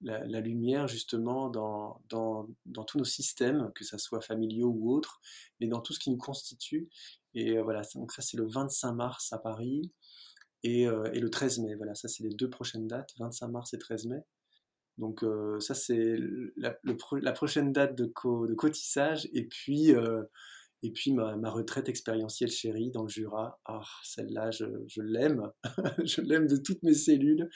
la, lumière justement dans, dans, dans, tous nos systèmes, que ce soit familiaux ou autres, mais dans tout ce qui nous constitue. Et voilà, donc ça c'est le 25 mars à Paris et, et le 13 mai. Voilà, ça c'est les deux prochaines dates, 25 mars et 13 mai. Donc euh, ça c'est la, prochaine date de, de cotissage et puis euh, et puis ma, retraite expérientielle chérie dans le Jura. Ah celle-là je, l'aime, je l'aime de toutes mes cellules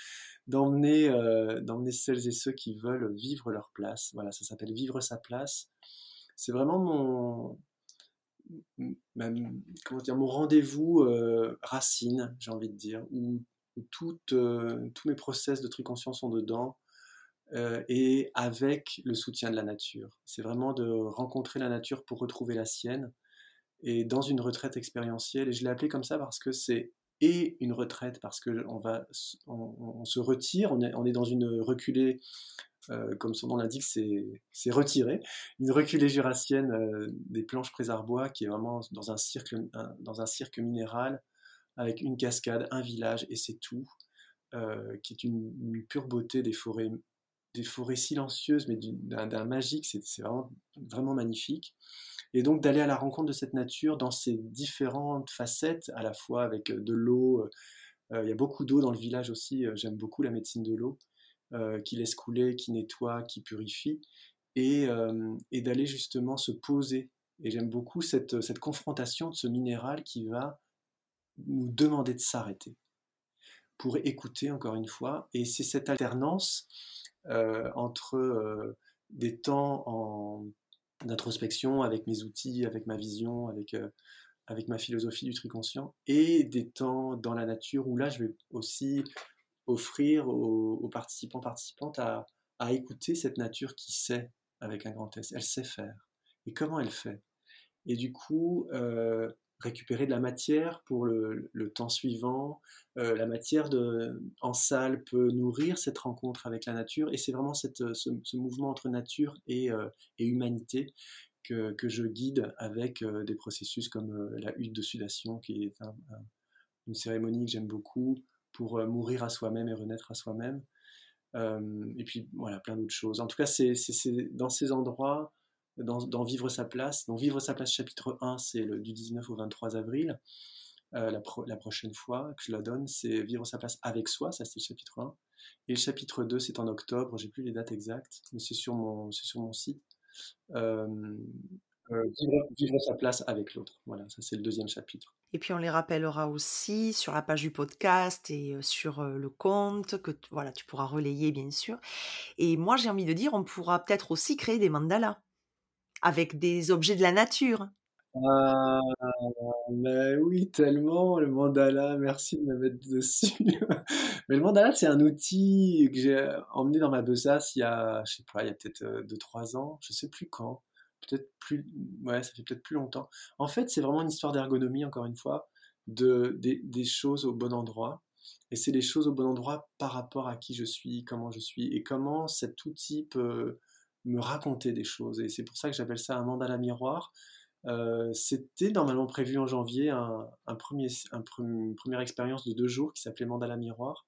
d'emmener euh, d'emmener celles et ceux qui veulent vivre leur place. Voilà ça s'appelle vivre sa place. C'est vraiment mon comment dire mon rendez-vous racine j'ai envie de dire où, où tous mes process de triconscience sont dedans euh, et avec le soutien de la nature. C'est vraiment de rencontrer la nature pour retrouver la sienne et dans une retraite expérientielle. Et je l'ai appelé comme ça parce que c'est et une retraite parce que on va, on, se retire, on est, dans une reculée, euh, comme son nom l'indique, c'est retiré, une reculée jurassienne euh, des planches Présarbois qui est vraiment dans un cirque, dans un cirque minéral avec une cascade, un village et c'est tout. qui est une, pure beauté des forêts des forêts silencieuses, mais d'un magique, c'est vraiment, vraiment magnifique. Et donc d'aller à la rencontre de cette nature dans ses différentes facettes, à la fois avec euh, de l'eau, euh, euh, il y a beaucoup d'eau dans le village aussi, j'aime beaucoup la médecine de l'eau, qui laisse couler, qui nettoie, qui purifie, et, et d'aller justement se poser. Et j'aime beaucoup cette, cette confrontation de ce minéral qui va nous demander de s'arrêter pour écouter encore une fois. Et c'est cette alternance entre euh, des temps en d'introspection avec mes outils, avec ma vision, avec, euh, avec ma philosophie du triconscient, et des temps dans la nature où là, je vais aussi offrir aux, participants, participantes à, écouter cette nature qui sait, avec un grand S, elle sait faire. Et comment elle fait? Et du coup, récupérer de la matière pour le, temps suivant. Euh, la matière en salle peut nourrir cette rencontre avec la nature et c'est vraiment cette, ce, mouvement entre nature et, euh, et humanité que, que, je guide avec euh, des processus comme la hutte de sudation qui est une cérémonie que j'aime beaucoup pour mourir à soi-même et renaître à soi-même. et puis voilà, plein d'autres choses. En tout cas, c'est dans ces endroits dans, Vivre sa place. Donc Vivre sa place chapitre 1, c'est du 19 au 23 avril. Euh, la, prochaine fois que je la donne, c'est Vivre sa place avec soi, ça c'est le chapitre 1. Et le chapitre 2, c'est en octobre, j'ai plus les dates exactes, mais c'est sur mon, sur mon site. vivre, sa place avec l'autre. Voilà, ça c'est le deuxième chapitre. Et puis on les rappellera aussi sur la page du podcast et sur le compte que voilà, tu pourras relayer bien sûr. Et moi j'ai envie de dire, on pourra peut-être aussi créer des mandalas avec des objets de la nature. Ah, mais oui, tellement, le mandala, merci de me mettre dessus. Mais le mandala, c'est un outil que j'ai emmené dans ma besace il y a, je sais pas, il y a peut-être 2-3 ans, je sais plus quand, peut-être plus, ouais, ça fait peut-être plus longtemps. En fait, c'est vraiment une histoire d'ergonomie, encore une fois, de, des choses au bon endroit. Et c'est les choses au bon endroit par rapport à qui je suis, comment je suis, et comment cet outil peut me raconter des choses. Et c'est pour ça que j'appelle ça un mandala miroir. Euh, c'était normalement prévu en janvier un, premier, une première expérience de deux jours qui s'appelait Mandala Miroir,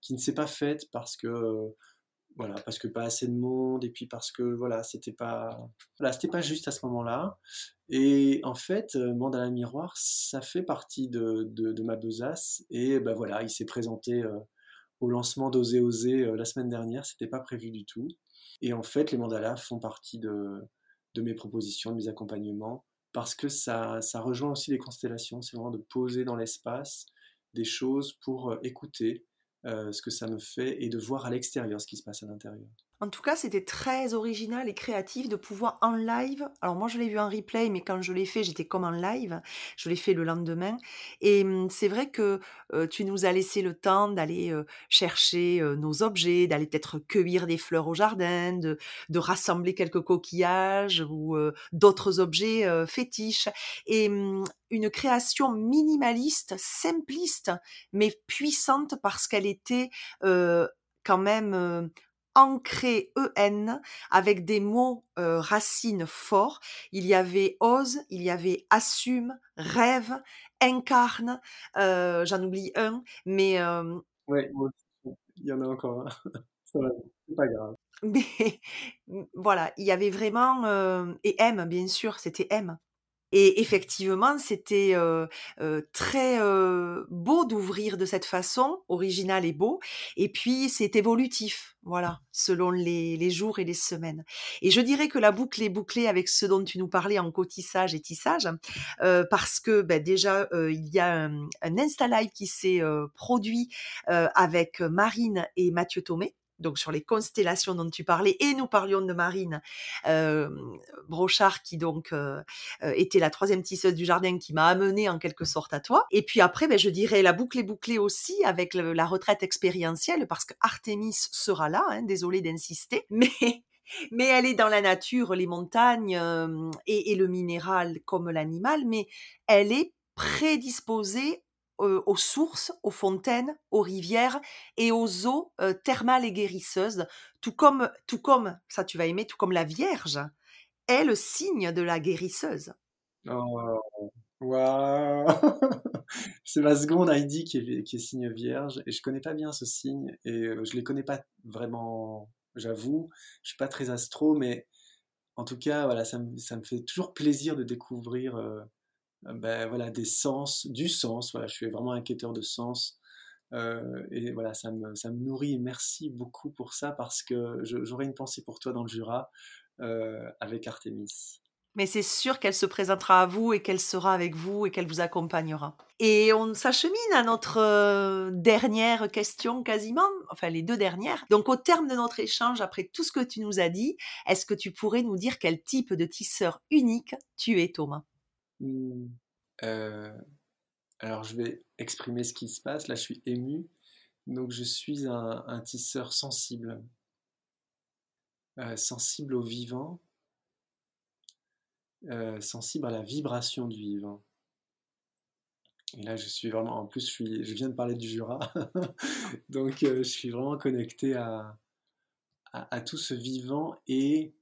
qui ne s'est pas faite parce que voilà, parce que pas assez de monde et puis parce que voilà, c'était pas voilà, c'était pas juste à ce moment-là. Et en fait, euh, Mandala Miroir, ça fait partie de, de, ma besace et ben voilà, il s'est présenté euh, au lancement d'Oser Oser la semaine dernière, c'était pas prévu du tout. Et en fait, les mandalas font partie de, mes propositions, de mes accompagnements parce que ça, ça rejoint aussi les constellations, c'est vraiment de poser dans l'espace des choses pour euh, écouter euh, ce que ça me fait et de voir à l'extérieur ce qui se passe à l'intérieur. En tout cas, c'était très original et créatif de pouvoir en live. Alors moi, je l'ai vu en replay, mais quand je l'ai fait, j'étais comme en live. Je l'ai fait le lendemain. Et mmh, c'est vrai que tu nous as laissé le temps d'aller chercher nos objets, d'aller peut-être cueillir des fleurs au jardin, de, de rassembler quelques coquillages ou d'autres objets fétiches. Et mmh, une création minimaliste, simpliste, mais puissante parce qu'elle était quand même ancré EN avec des mots racines forts. Il y avait ose, il y avait assume, rêve, incarne. J'en oublie un, mais. Oui, il y en a encore un. c'est pas grave. Mais voilà, il y avait vraiment. et M, bien sûr, c'était M. Et effectivement, c'était très beau d'ouvrir de cette façon, original et beau. Et puis, c'est évolutif, voilà, selon les, jours et les semaines. Et je dirais que la boucle est bouclée avec ce dont tu nous parlais en cotissage et tissage, parce que ben, déjà, il y a un, un Insta Live qui s'est produit avec Marine et Mathieu Thomé donc sur les constellations dont tu parlais, et nous parlions de Marine Brochard, qui donc était la troisième tisseuse du jardin, qui m'a amené en quelque sorte à toi. Et puis après, ben, je dirais la boucle est bouclée aussi avec la retraite expérientielle, parce que Artemis sera là, hein, désolé d'insister, mais mais elle est dans la nature, les montagnes et, le minéral comme l'animal, mais elle est prédisposée aux sources, aux fontaines, aux rivières et aux eaux thermales et guérisseuses, tout comme, tout comme, ça tu vas aimer, tout comme la Vierge est le signe de la guérisseuse. Oh, C'est ma seconde Heidi qui est, signe Vierge et je connais pas bien ce signe et je les connais pas vraiment, j'avoue. Je suis pas très astro, mais en tout cas, voilà, ça me, fait toujours plaisir de découvrir ben, voilà, des sens, du sens. Voilà, je suis vraiment un quêteur de sens. Euh, et voilà, ça me, ça me nourrit. Merci beaucoup pour ça parce que j'aurai une pensée pour toi dans le Jura euh, avec Artemis. Mais c'est sûr qu'elle se présentera à vous et qu'elle sera avec vous et qu'elle vous accompagnera. Et on s'achemine à notre dernière question quasiment, enfin les deux dernières. Donc au terme de notre échange, après tout ce que tu nous as dit, est-ce que tu pourrais nous dire quel type de tisseur unique tu es, Thomas? Mmh. alors je vais exprimer ce qui se passe. Là, je suis ému. Donc, je suis un, tisseur sensible, sensible au vivant, sensible à la vibration du vivant. Et là, je suis vraiment, en plus, je viens de parler du Jura, donc je suis vraiment connecté à, à, tout ce vivant et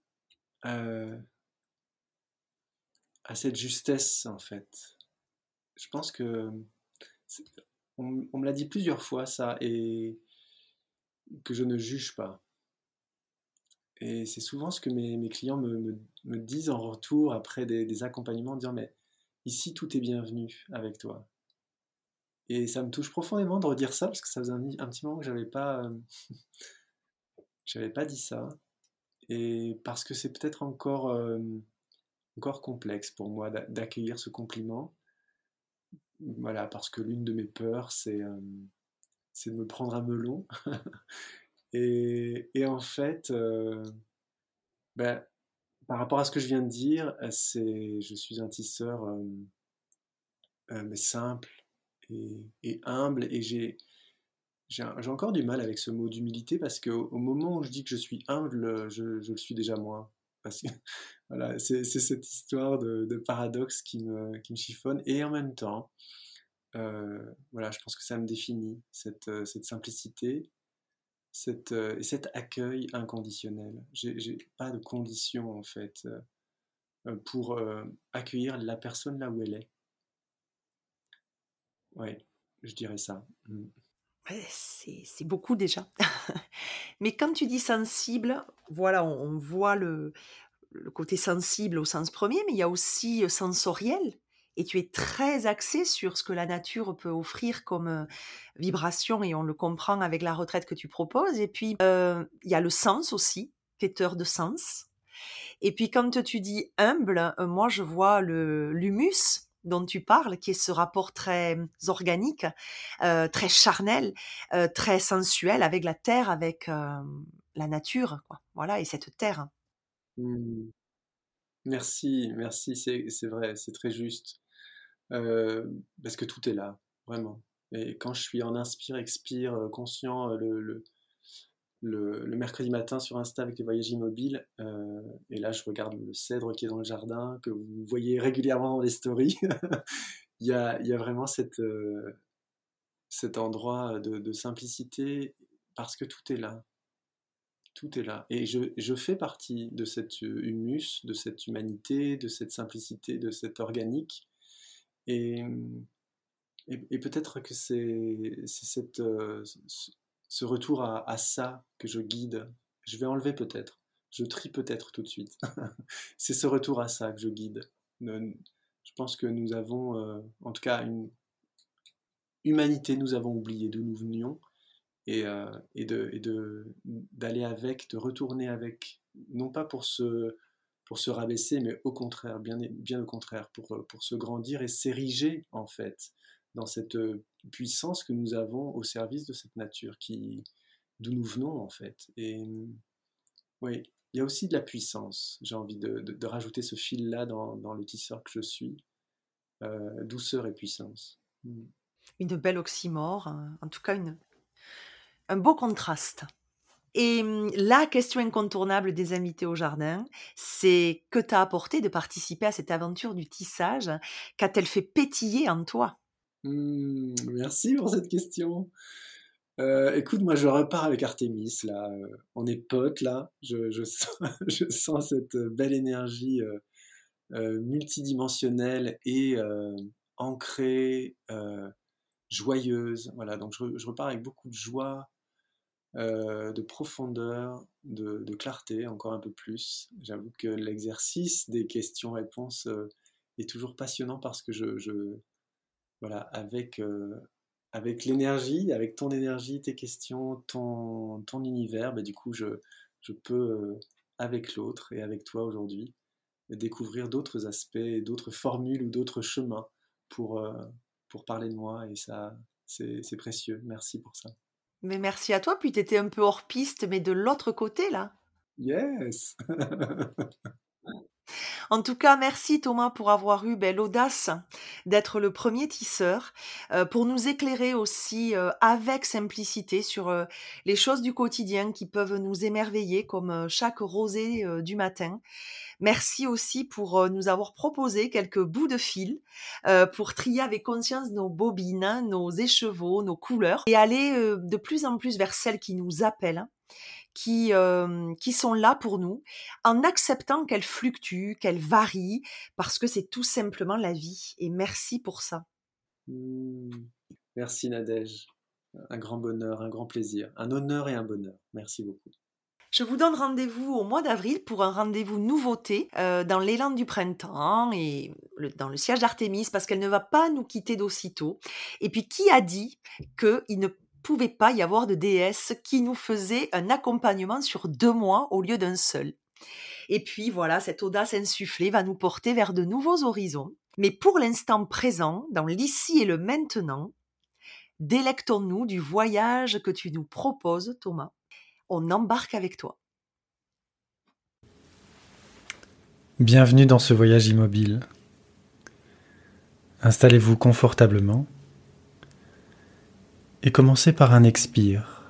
à cette justesse en fait. Je pense que on, me l'a dit plusieurs fois ça et que je ne juge pas. Et c'est souvent ce que mes, clients me, disent en retour après des, accompagnements, dire mais ici tout est bienvenu avec toi. Et ça me touche profondément de redire ça parce que ça faisait un, petit moment que j'avais pas, j'avais pas dit ça. et parce que c'est peut-être encore, euh, encore complexe pour moi d'accueillir ce compliment. Voilà, parce que l'une de mes peurs, c'est euh, de me prendre un melon. et, et, en fait, euh, ben, par rapport à ce que je viens de dire, je suis un tisseur mais simple et, humble, et j'ai encore du mal avec ce mot d'humilité parce qu'au au moment où je dis que je suis humble, je, je le suis déjà moins. Voilà, c'est cette histoire de, paradoxe qui me, chiffonne. Et en même temps, euh, voilà, je pense que ça me définit, cette, euh, cette simplicité euh, et cet accueil inconditionnel. J'ai pas de conditions en fait pour accueillir la personne là où elle est. Oui, je dirais ça. C'est beaucoup déjà. Mais quand tu dis sensible, voilà, on, voit le, côté sensible au sens premier, mais il y a aussi euh, sensoriel. Et tu es très axé sur ce que la nature peut offrir comme euh, vibration, et on le comprend avec la retraite que tu proposes. Et puis, euh, il y a le sens aussi, quêteur de sens. Et puis, quand tu dis humble, moi, je vois le l'humus dont tu parles, qui est ce rapport très mmh, organique, très charnel, très sensuel avec la terre, avec la nature, quoi. Voilà, et cette terre. Mmh. Merci, merci, c'est vrai, c'est très juste. parce que tout est là, vraiment. Et quand je suis en inspire, expire, conscient, le, mercredi matin sur Insta avec les voyages immobiles. Euh, et là, je regarde le cèdre qui est dans le jardin, que vous voyez régulièrement dans les stories. il, y a, il, y a, vraiment cette, euh, cet endroit de, simplicité parce que tout est là. Tout est là. Et je, je, fais partie de cet humus, de cette humanité, de cette simplicité, de cet organique. Et, et, peut-être que c'est cette, euh, retour à, ça que je guide. Je vais enlever peut-être, je trie peut-être tout de suite. c'est ce retour à ça que je guide. Je pense que nous avons, euh, en tout cas, une humanité, nous avons oublié d'où nous venions et, euh, d'aller avec, de retourner avec, non pas pour se, pour se rabaisser, mais au contraire, bien, bien au contraire, pour, pour se grandir et s'ériger en fait dans cette euh, puissance que nous avons au service de cette nature, qui, d'où nous venons en fait. Et oui, il y a aussi de la puissance. J'ai envie de, rajouter ce fil-là dans, le tisseur que je suis. Euh, douceur et puissance. Mm. Une belle oxymore, en tout cas une, un beau contraste. Et mm, la question incontournable des invités au jardin, c'est que t'a apporté de participer à cette aventure du tissage Qu'a-t-elle fait pétiller en toi? Mmh, merci pour cette question. Euh, écoute, moi je repars avec Artemis, là. Euh, on est potes, là. Je, sens, cette belle énergie euh, multidimensionnelle et ancrée, joyeuse. Voilà, donc je, repars avec beaucoup de joie, de profondeur, de, clarté, encore un peu plus. J'avoue que l'exercice des questions-réponses est toujours passionnant parce que je voilà, avec, euh, avec l'énergie, avec ton énergie, tes questions, ton, ton univers, bah, du coup, je, je peux, euh, avec l'autre et avec toi aujourd'hui, découvrir d'autres aspects, d'autres formules ou d'autres chemins pour, euh, pour parler de moi. Et ça, c'est précieux. Merci pour ça. Mais merci à toi. Puis tu étais un peu hors piste, mais de l'autre côté, là. Yes En tout cas, merci Thomas pour avoir eu ben, l'audace d'être le premier tisseur, euh, pour nous éclairer aussi euh, avec simplicité sur euh, les choses du quotidien qui peuvent nous émerveiller comme chaque rosée du matin. Merci aussi pour nous avoir proposé quelques bouts de fil pour trier avec conscience nos bobines, nos écheveaux, nos couleurs et aller de plus en plus vers celles qui nous appellent qui, qui sont là pour nous, en acceptant qu'elles fluctuent, qu'elles varient, parce que c'est tout simplement la vie. Et merci pour ça. Mmh. Merci Nadège. Un grand bonheur, un grand plaisir, un honneur et un bonheur. Merci beaucoup. Je vous donne rendez-vous au mois d'avril pour un rendez-vous nouveauté dans l'élan du printemps et dans le siège d'Artémis parce qu'elle ne va pas nous quitter d'aussitôt. Et puis qui a dit qu'il ne pouvait pas y avoir de déesse qui nous faisait un accompagnement sur deux mois au lieu d'un seul. Et puis voilà, cette audace insufflée va nous porter vers de nouveaux horizons. Mais pour l'instant présent, dans l'ici et le maintenant, délectons-nous du voyage que tu nous proposes, Thomas. On embarque avec toi. Bienvenue dans ce voyage immobile. Installez-vous confortablement et commencez par un expire.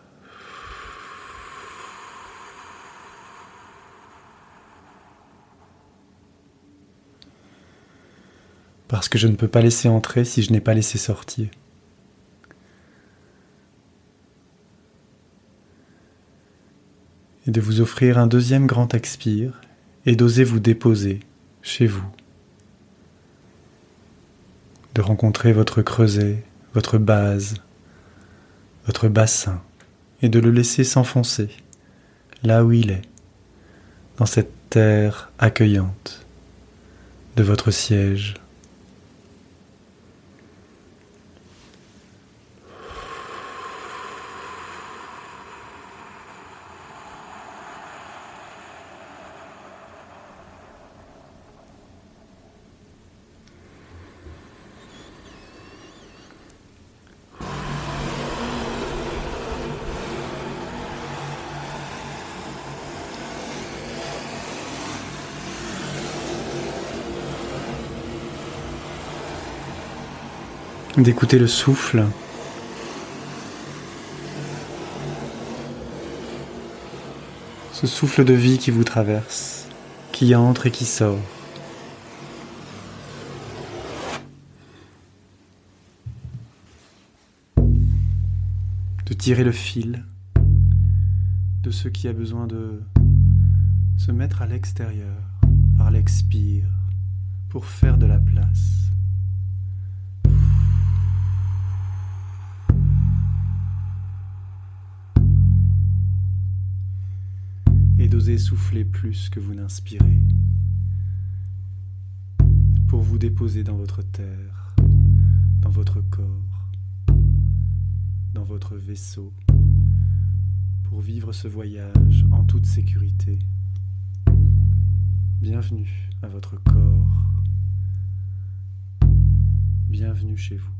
Parce que je ne peux pas laisser entrer si je n'ai pas laissé sortir. Et de vous offrir un deuxième grand expire et d'oser vous déposer chez vous, de rencontrer votre creuset, votre base, votre bassin, et de le laisser s'enfoncer là où il est, dans cette terre accueillante de votre siège. D'écouter le souffle. Ce souffle de vie qui vous traverse, qui entre et qui sort. De tirer le fil de ce qui a besoin de se mettre à l'extérieur par l'expire pour faire de la place. D'oser souffler plus que vous n'inspirez, pour vous déposer dans votre terre, dans votre corps, dans votre vaisseau, pour vivre ce voyage en toute sécurité. Bienvenue à votre corps, bienvenue chez vous.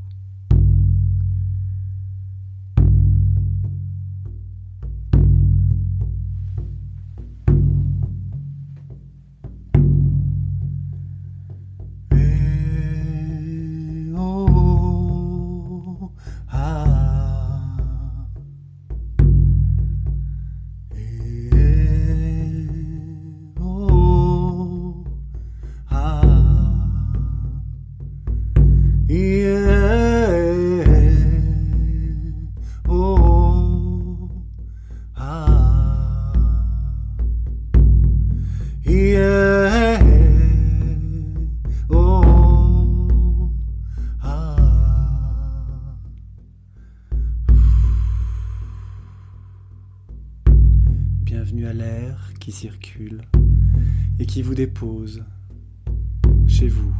Vous dépose chez vous.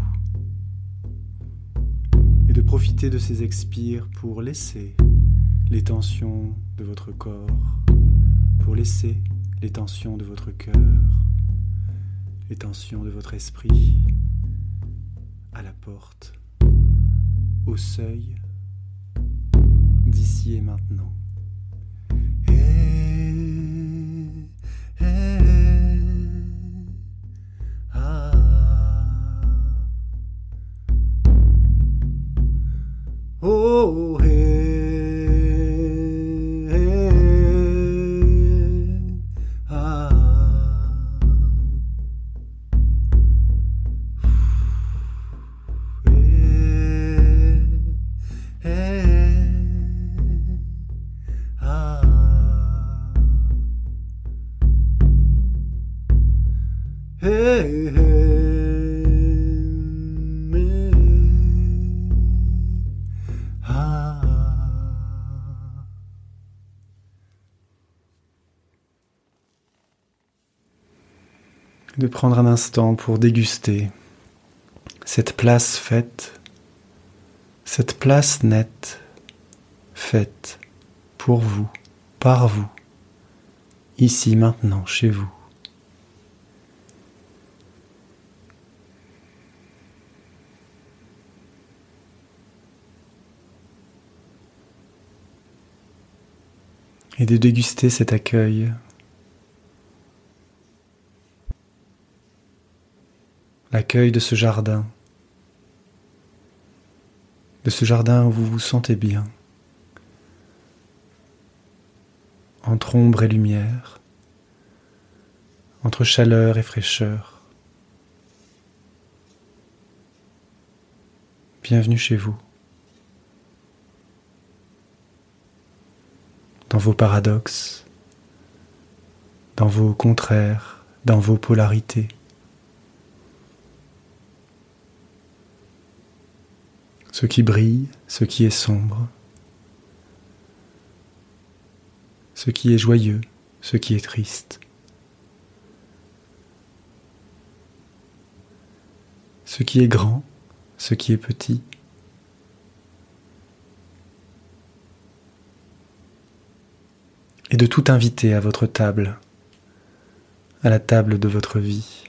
Et de profiter de ces expires pour laisser les tensions de votre corps, pour laisser les tensions de votre cœur, les tensions de votre esprit à la porte, au seuil, d'ici et maintenant. oh. De prendre un instant pour déguster cette place faite, cette place nette, faite pour vous, par vous, ici maintenant, chez vous. Et de déguster cet accueil l'accueil de ce jardin, de ce jardin où vous vous sentez bien, entre ombre et lumière, entre chaleur et fraîcheur. Bienvenue chez vous, dans vos paradoxes, dans vos contraires, dans vos polarités. Ce qui brille, ce qui est sombre, ce qui est joyeux, ce qui est triste, ce qui est grand, ce qui est petit. Et de tout inviter à votre table, à la table de votre vie.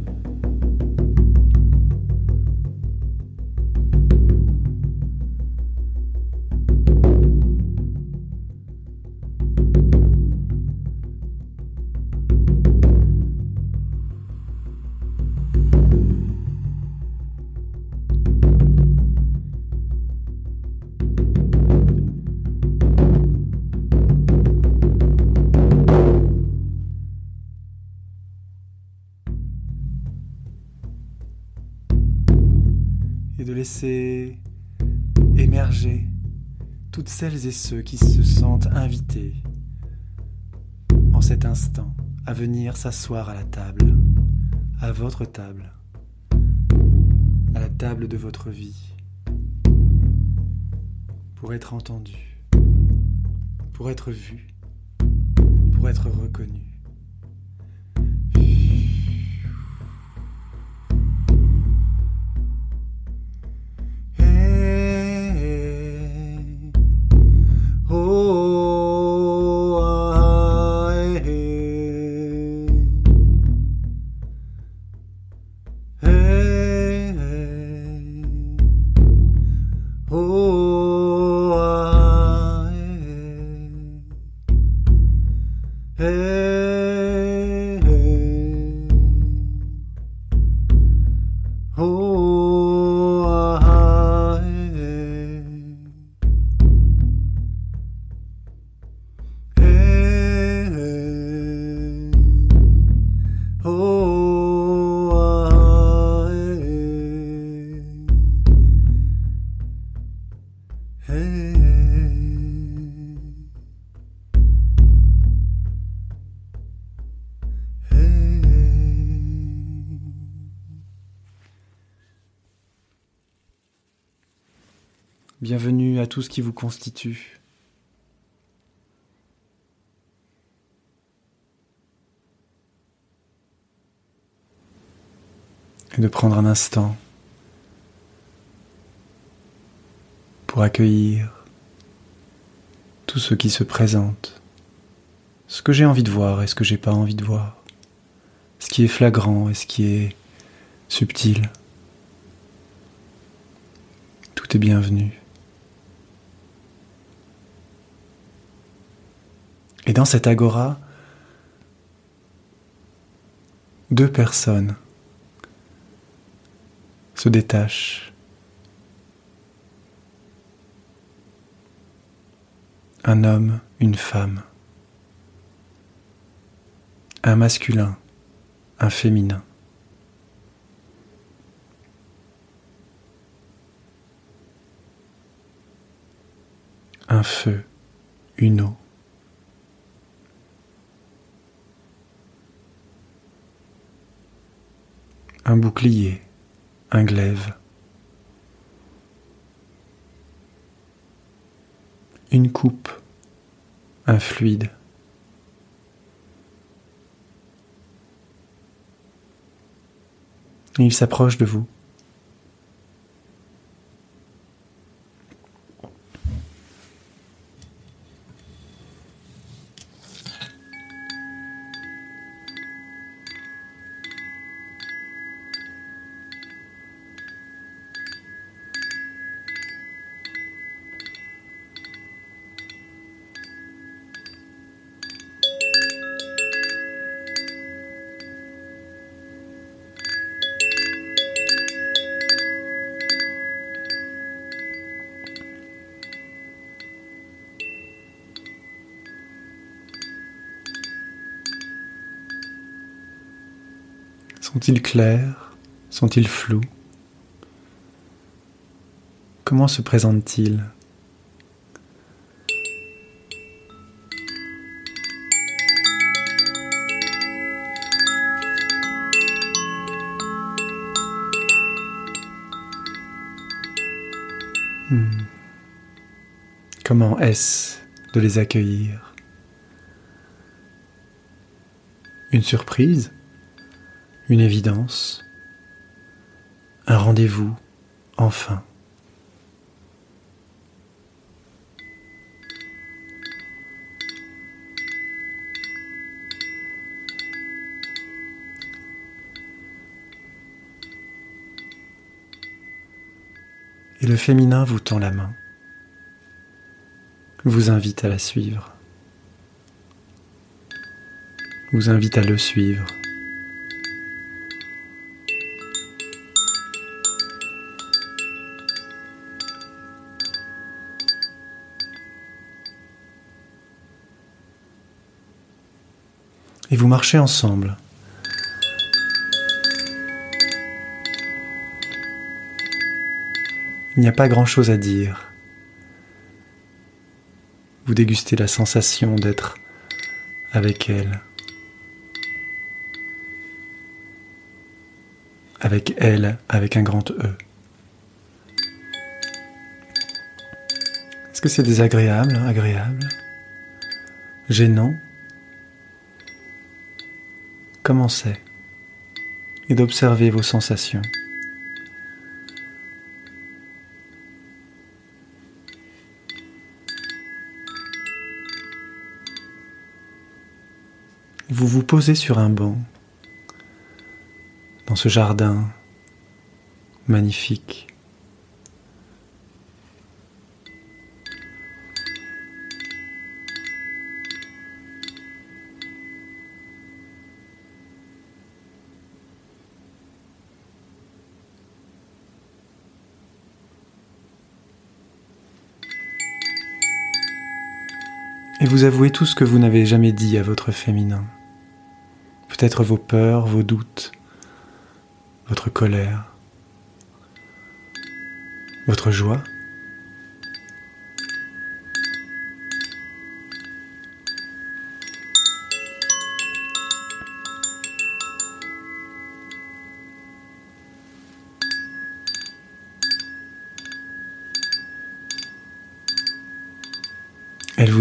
toutes celles et ceux qui se sentent invités en cet instant à venir s'asseoir à la table, à votre table, à la table de votre vie, pour être entendu, pour être vu, pour être reconnu. Qui vous constitue. Et de prendre un instant pour accueillir tout ce qui se présente, ce que j'ai envie de voir et ce que j'ai pas envie de voir, ce qui est flagrant et ce qui est subtil. Tout est bienvenu. Et dans cette agora, deux personnes se détachent. Un homme, une femme. Un masculin, un féminin. Un feu, une eau. Un bouclier, un glaive. Une coupe, un fluide. il s'approche de vous. Clairs Sont-ils flous? Comment se présentent-ils? Hmm. Comment est-ce de les accueillir? Une surprise? Une évidence Un rendez-vous Enfin et le féminin vous tend la main, vous invite à la suivre, vous invite à le suivre. Et vous marchez ensemble Il n'y a pas grand-chose à dire. Vous dégustez la sensation d'être avec elle. Avec elle, avec un grand E. Est-ce que c'est désagréable, agréable, gênant? Commencez et d'observer vos sensations. vous vous posez sur un banc dans ce jardin magnifique. Vous avouez tout ce que vous n'avez jamais dit à votre féminin peut-être vos peurs, vos doutes, votre colère, votre joie.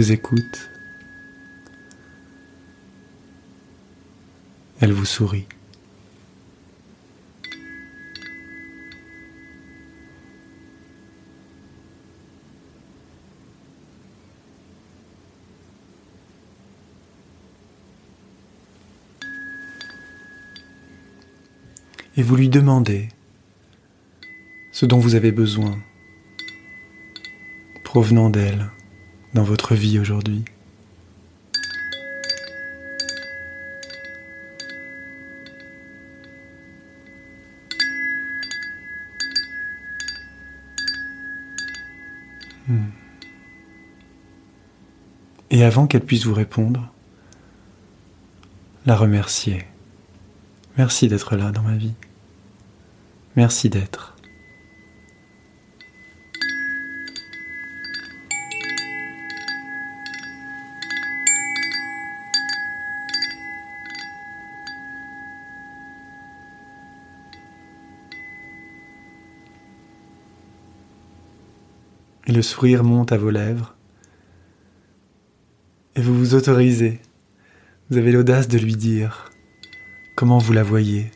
Vous écoute. Elle vous sourit. Et vous lui demandez ce dont vous avez besoin provenant d'elle dans votre vie aujourd'hui. Et avant qu'elle puisse vous répondre, la remercier. Merci d'être là dans ma vie. Merci d'être. Et le sourire monte à vos lèvres et vous vous autorisez. Vous avez l'audace de lui dire comment vous la voyez.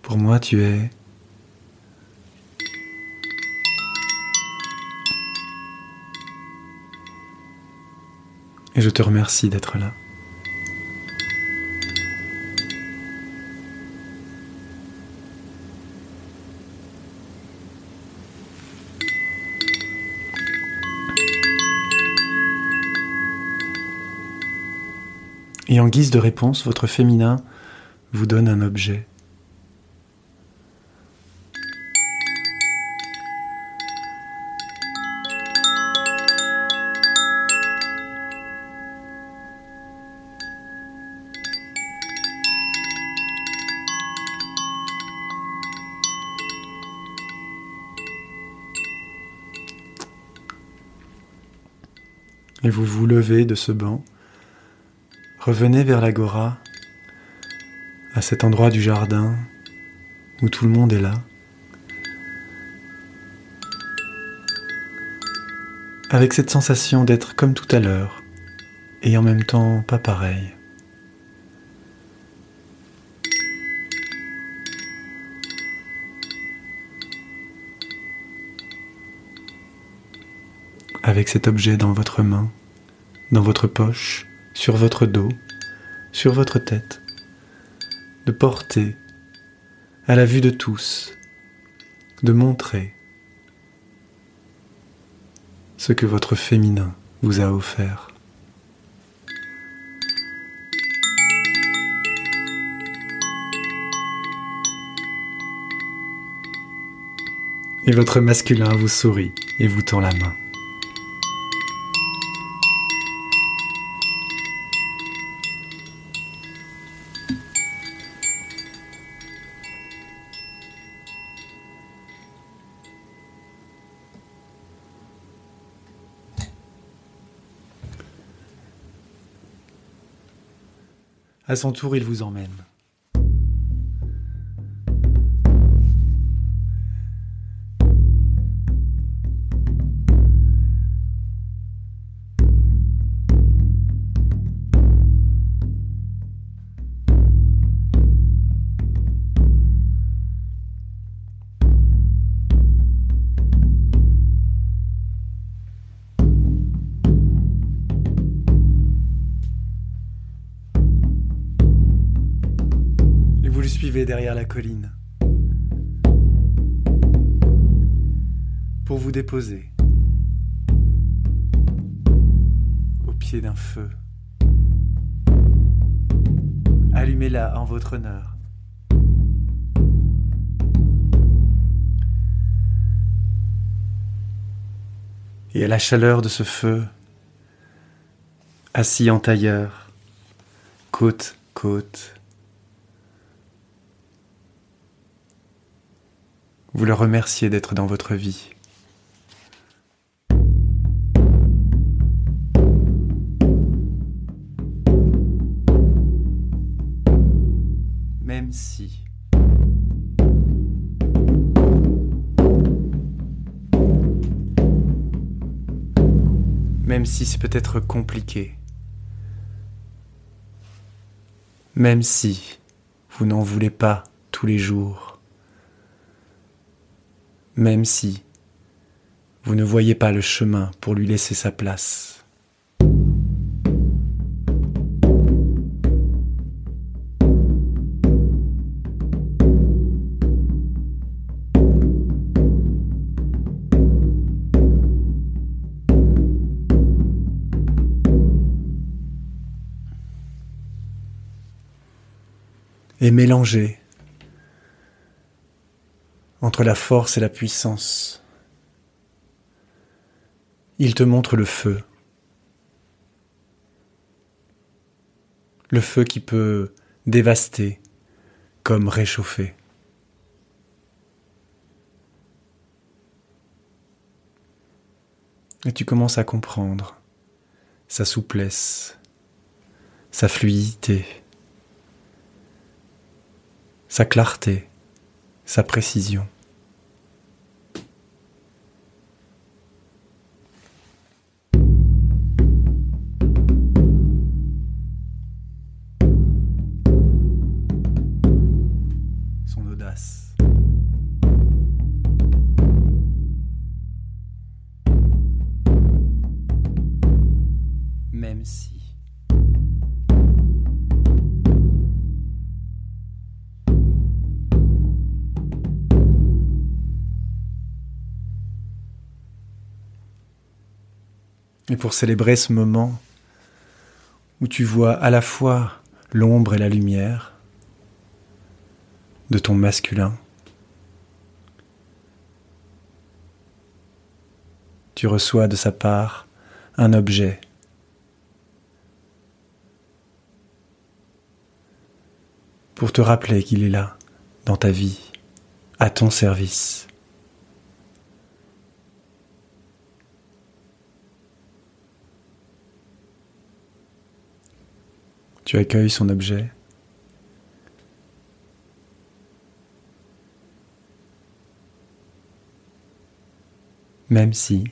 Pour moi, tu es... Et je te remercie d'être là. Et en guise de réponse, votre féminin vous donne un objet. et vous vous levez de ce banc revenez vers l'agora, à cet endroit du jardin où tout le monde est là. Avec cette sensation d'être comme tout à l'heure et en même temps pas pareil. avec cet objet dans votre main, dans votre poche, sur votre dos, sur votre tête, de porter à la vue de tous, de montrer ce que votre féminin vous a offert. Et votre masculin vous sourit et vous tend la main. À son tour, il vous emmène. Derrière la colline pour vous déposer au pied d'un feu. Allumez-la en votre honneur. Et à la chaleur de ce feu, assis en tailleur, côte, côte, Vous le remerciez d'être dans votre vie. Même si. Même si c'est peut-être compliqué. Même si vous n'en voulez pas tous les jours même si vous ne voyez pas le chemin pour lui laisser sa place. et mélanger entre la force et la puissance. Il te montre le feu. Le feu qui peut dévaster comme réchauffer. Et tu commences à comprendre sa souplesse, sa fluidité, sa clarté, sa précision. Et pour célébrer ce moment où tu vois à la fois l'ombre et la lumière de ton masculin. Tu reçois de sa part un objet. pour te rappeler qu'il est là, dans ta vie, à ton service. Tu accueilles son objet. Même si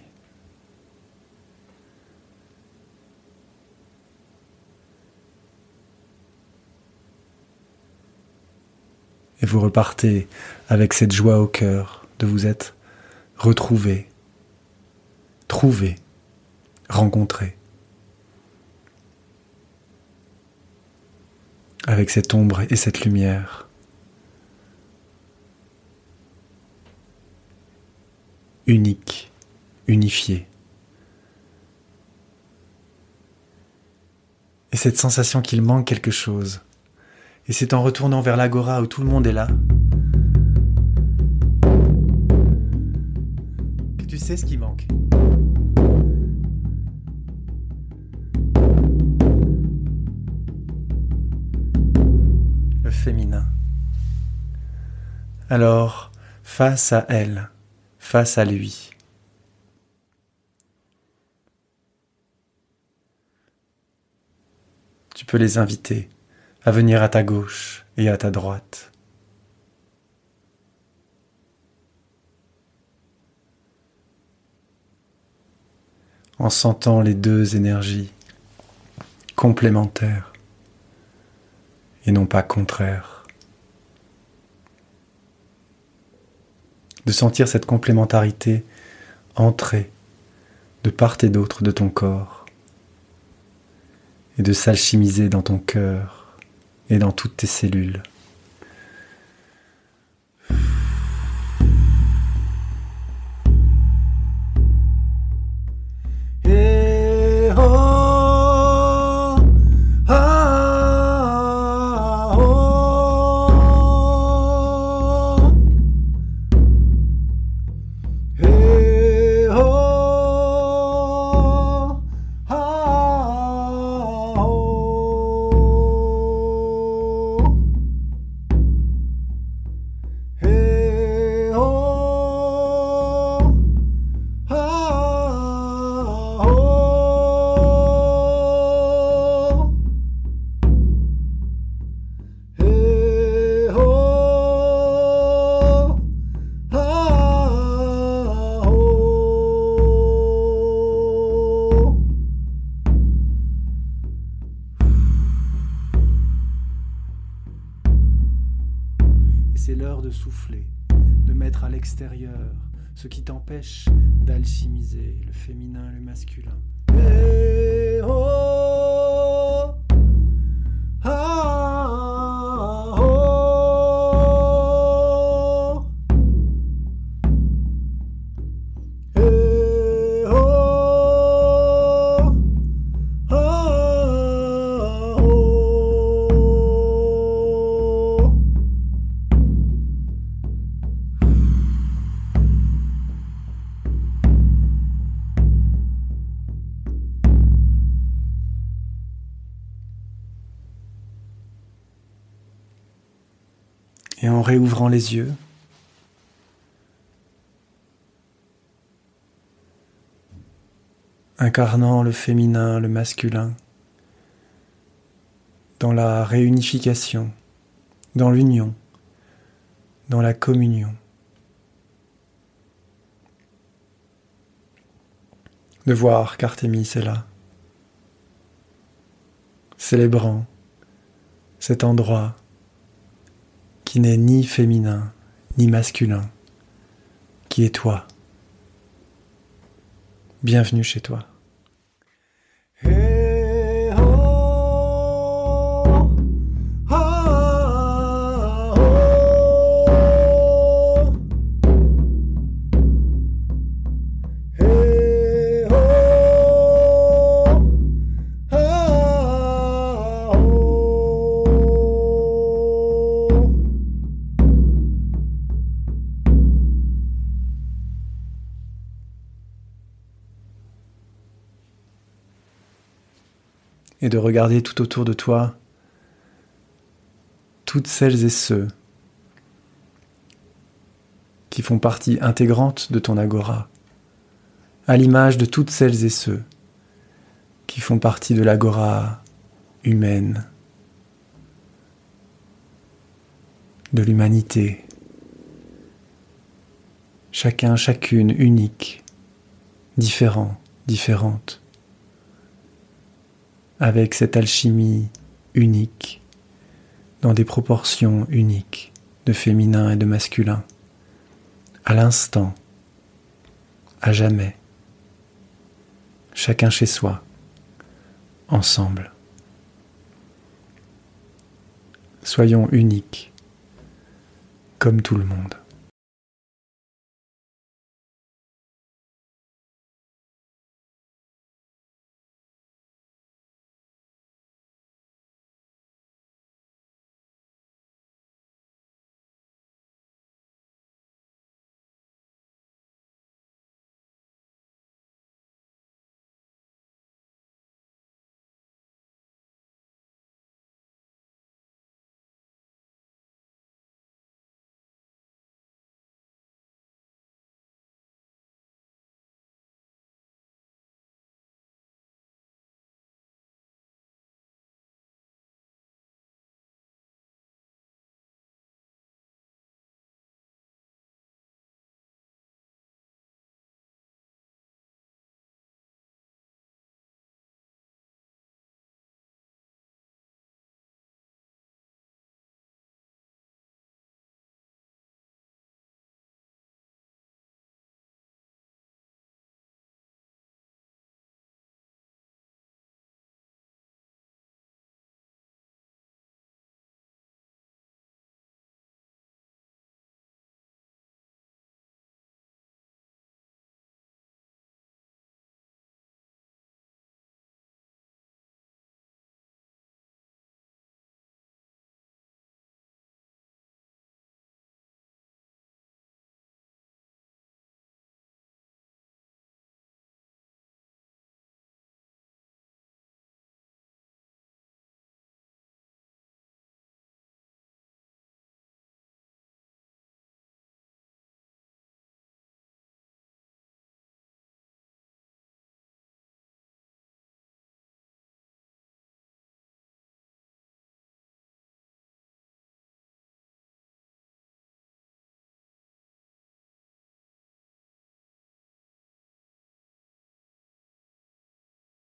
et vous repartez avec cette joie au cœur de vous être retrouvé, trouvé, rencontré. Avec cette ombre et cette lumière. Unique, unifié. Et cette sensation qu'il manque quelque chose et c'est en retournant vers l'agora où tout le monde est là que tu sais ce qui manque. Alors, face à elle, face à lui. Tu peux les inviter à venir à ta gauche et à ta droite. en sentant les deux énergies complémentaires et non pas contraires. De sentir cette complémentarité entrer de part et d'autre de ton corps et de s'alchimiser dans ton cœur et dans toutes tes cellules. Les yeux, incarnant le féminin, le masculin, dans la réunification, dans l'union, dans la communion. De voir qu'Artémis est là, célébrant cet endroit qui n'est ni féminin ni masculin, qui est toi. Bienvenue chez toi. de regarder tout autour de toi toutes celles et ceux qui font partie intégrante de ton agora, à l'image de toutes celles et ceux qui font partie de l'agora humaine, de l'humanité, chacun, chacune unique, différent, différente avec cette alchimie unique, dans des proportions uniques de féminin et de masculin, à l'instant, à jamais, chacun chez soi, ensemble. Soyons uniques, comme tout le monde.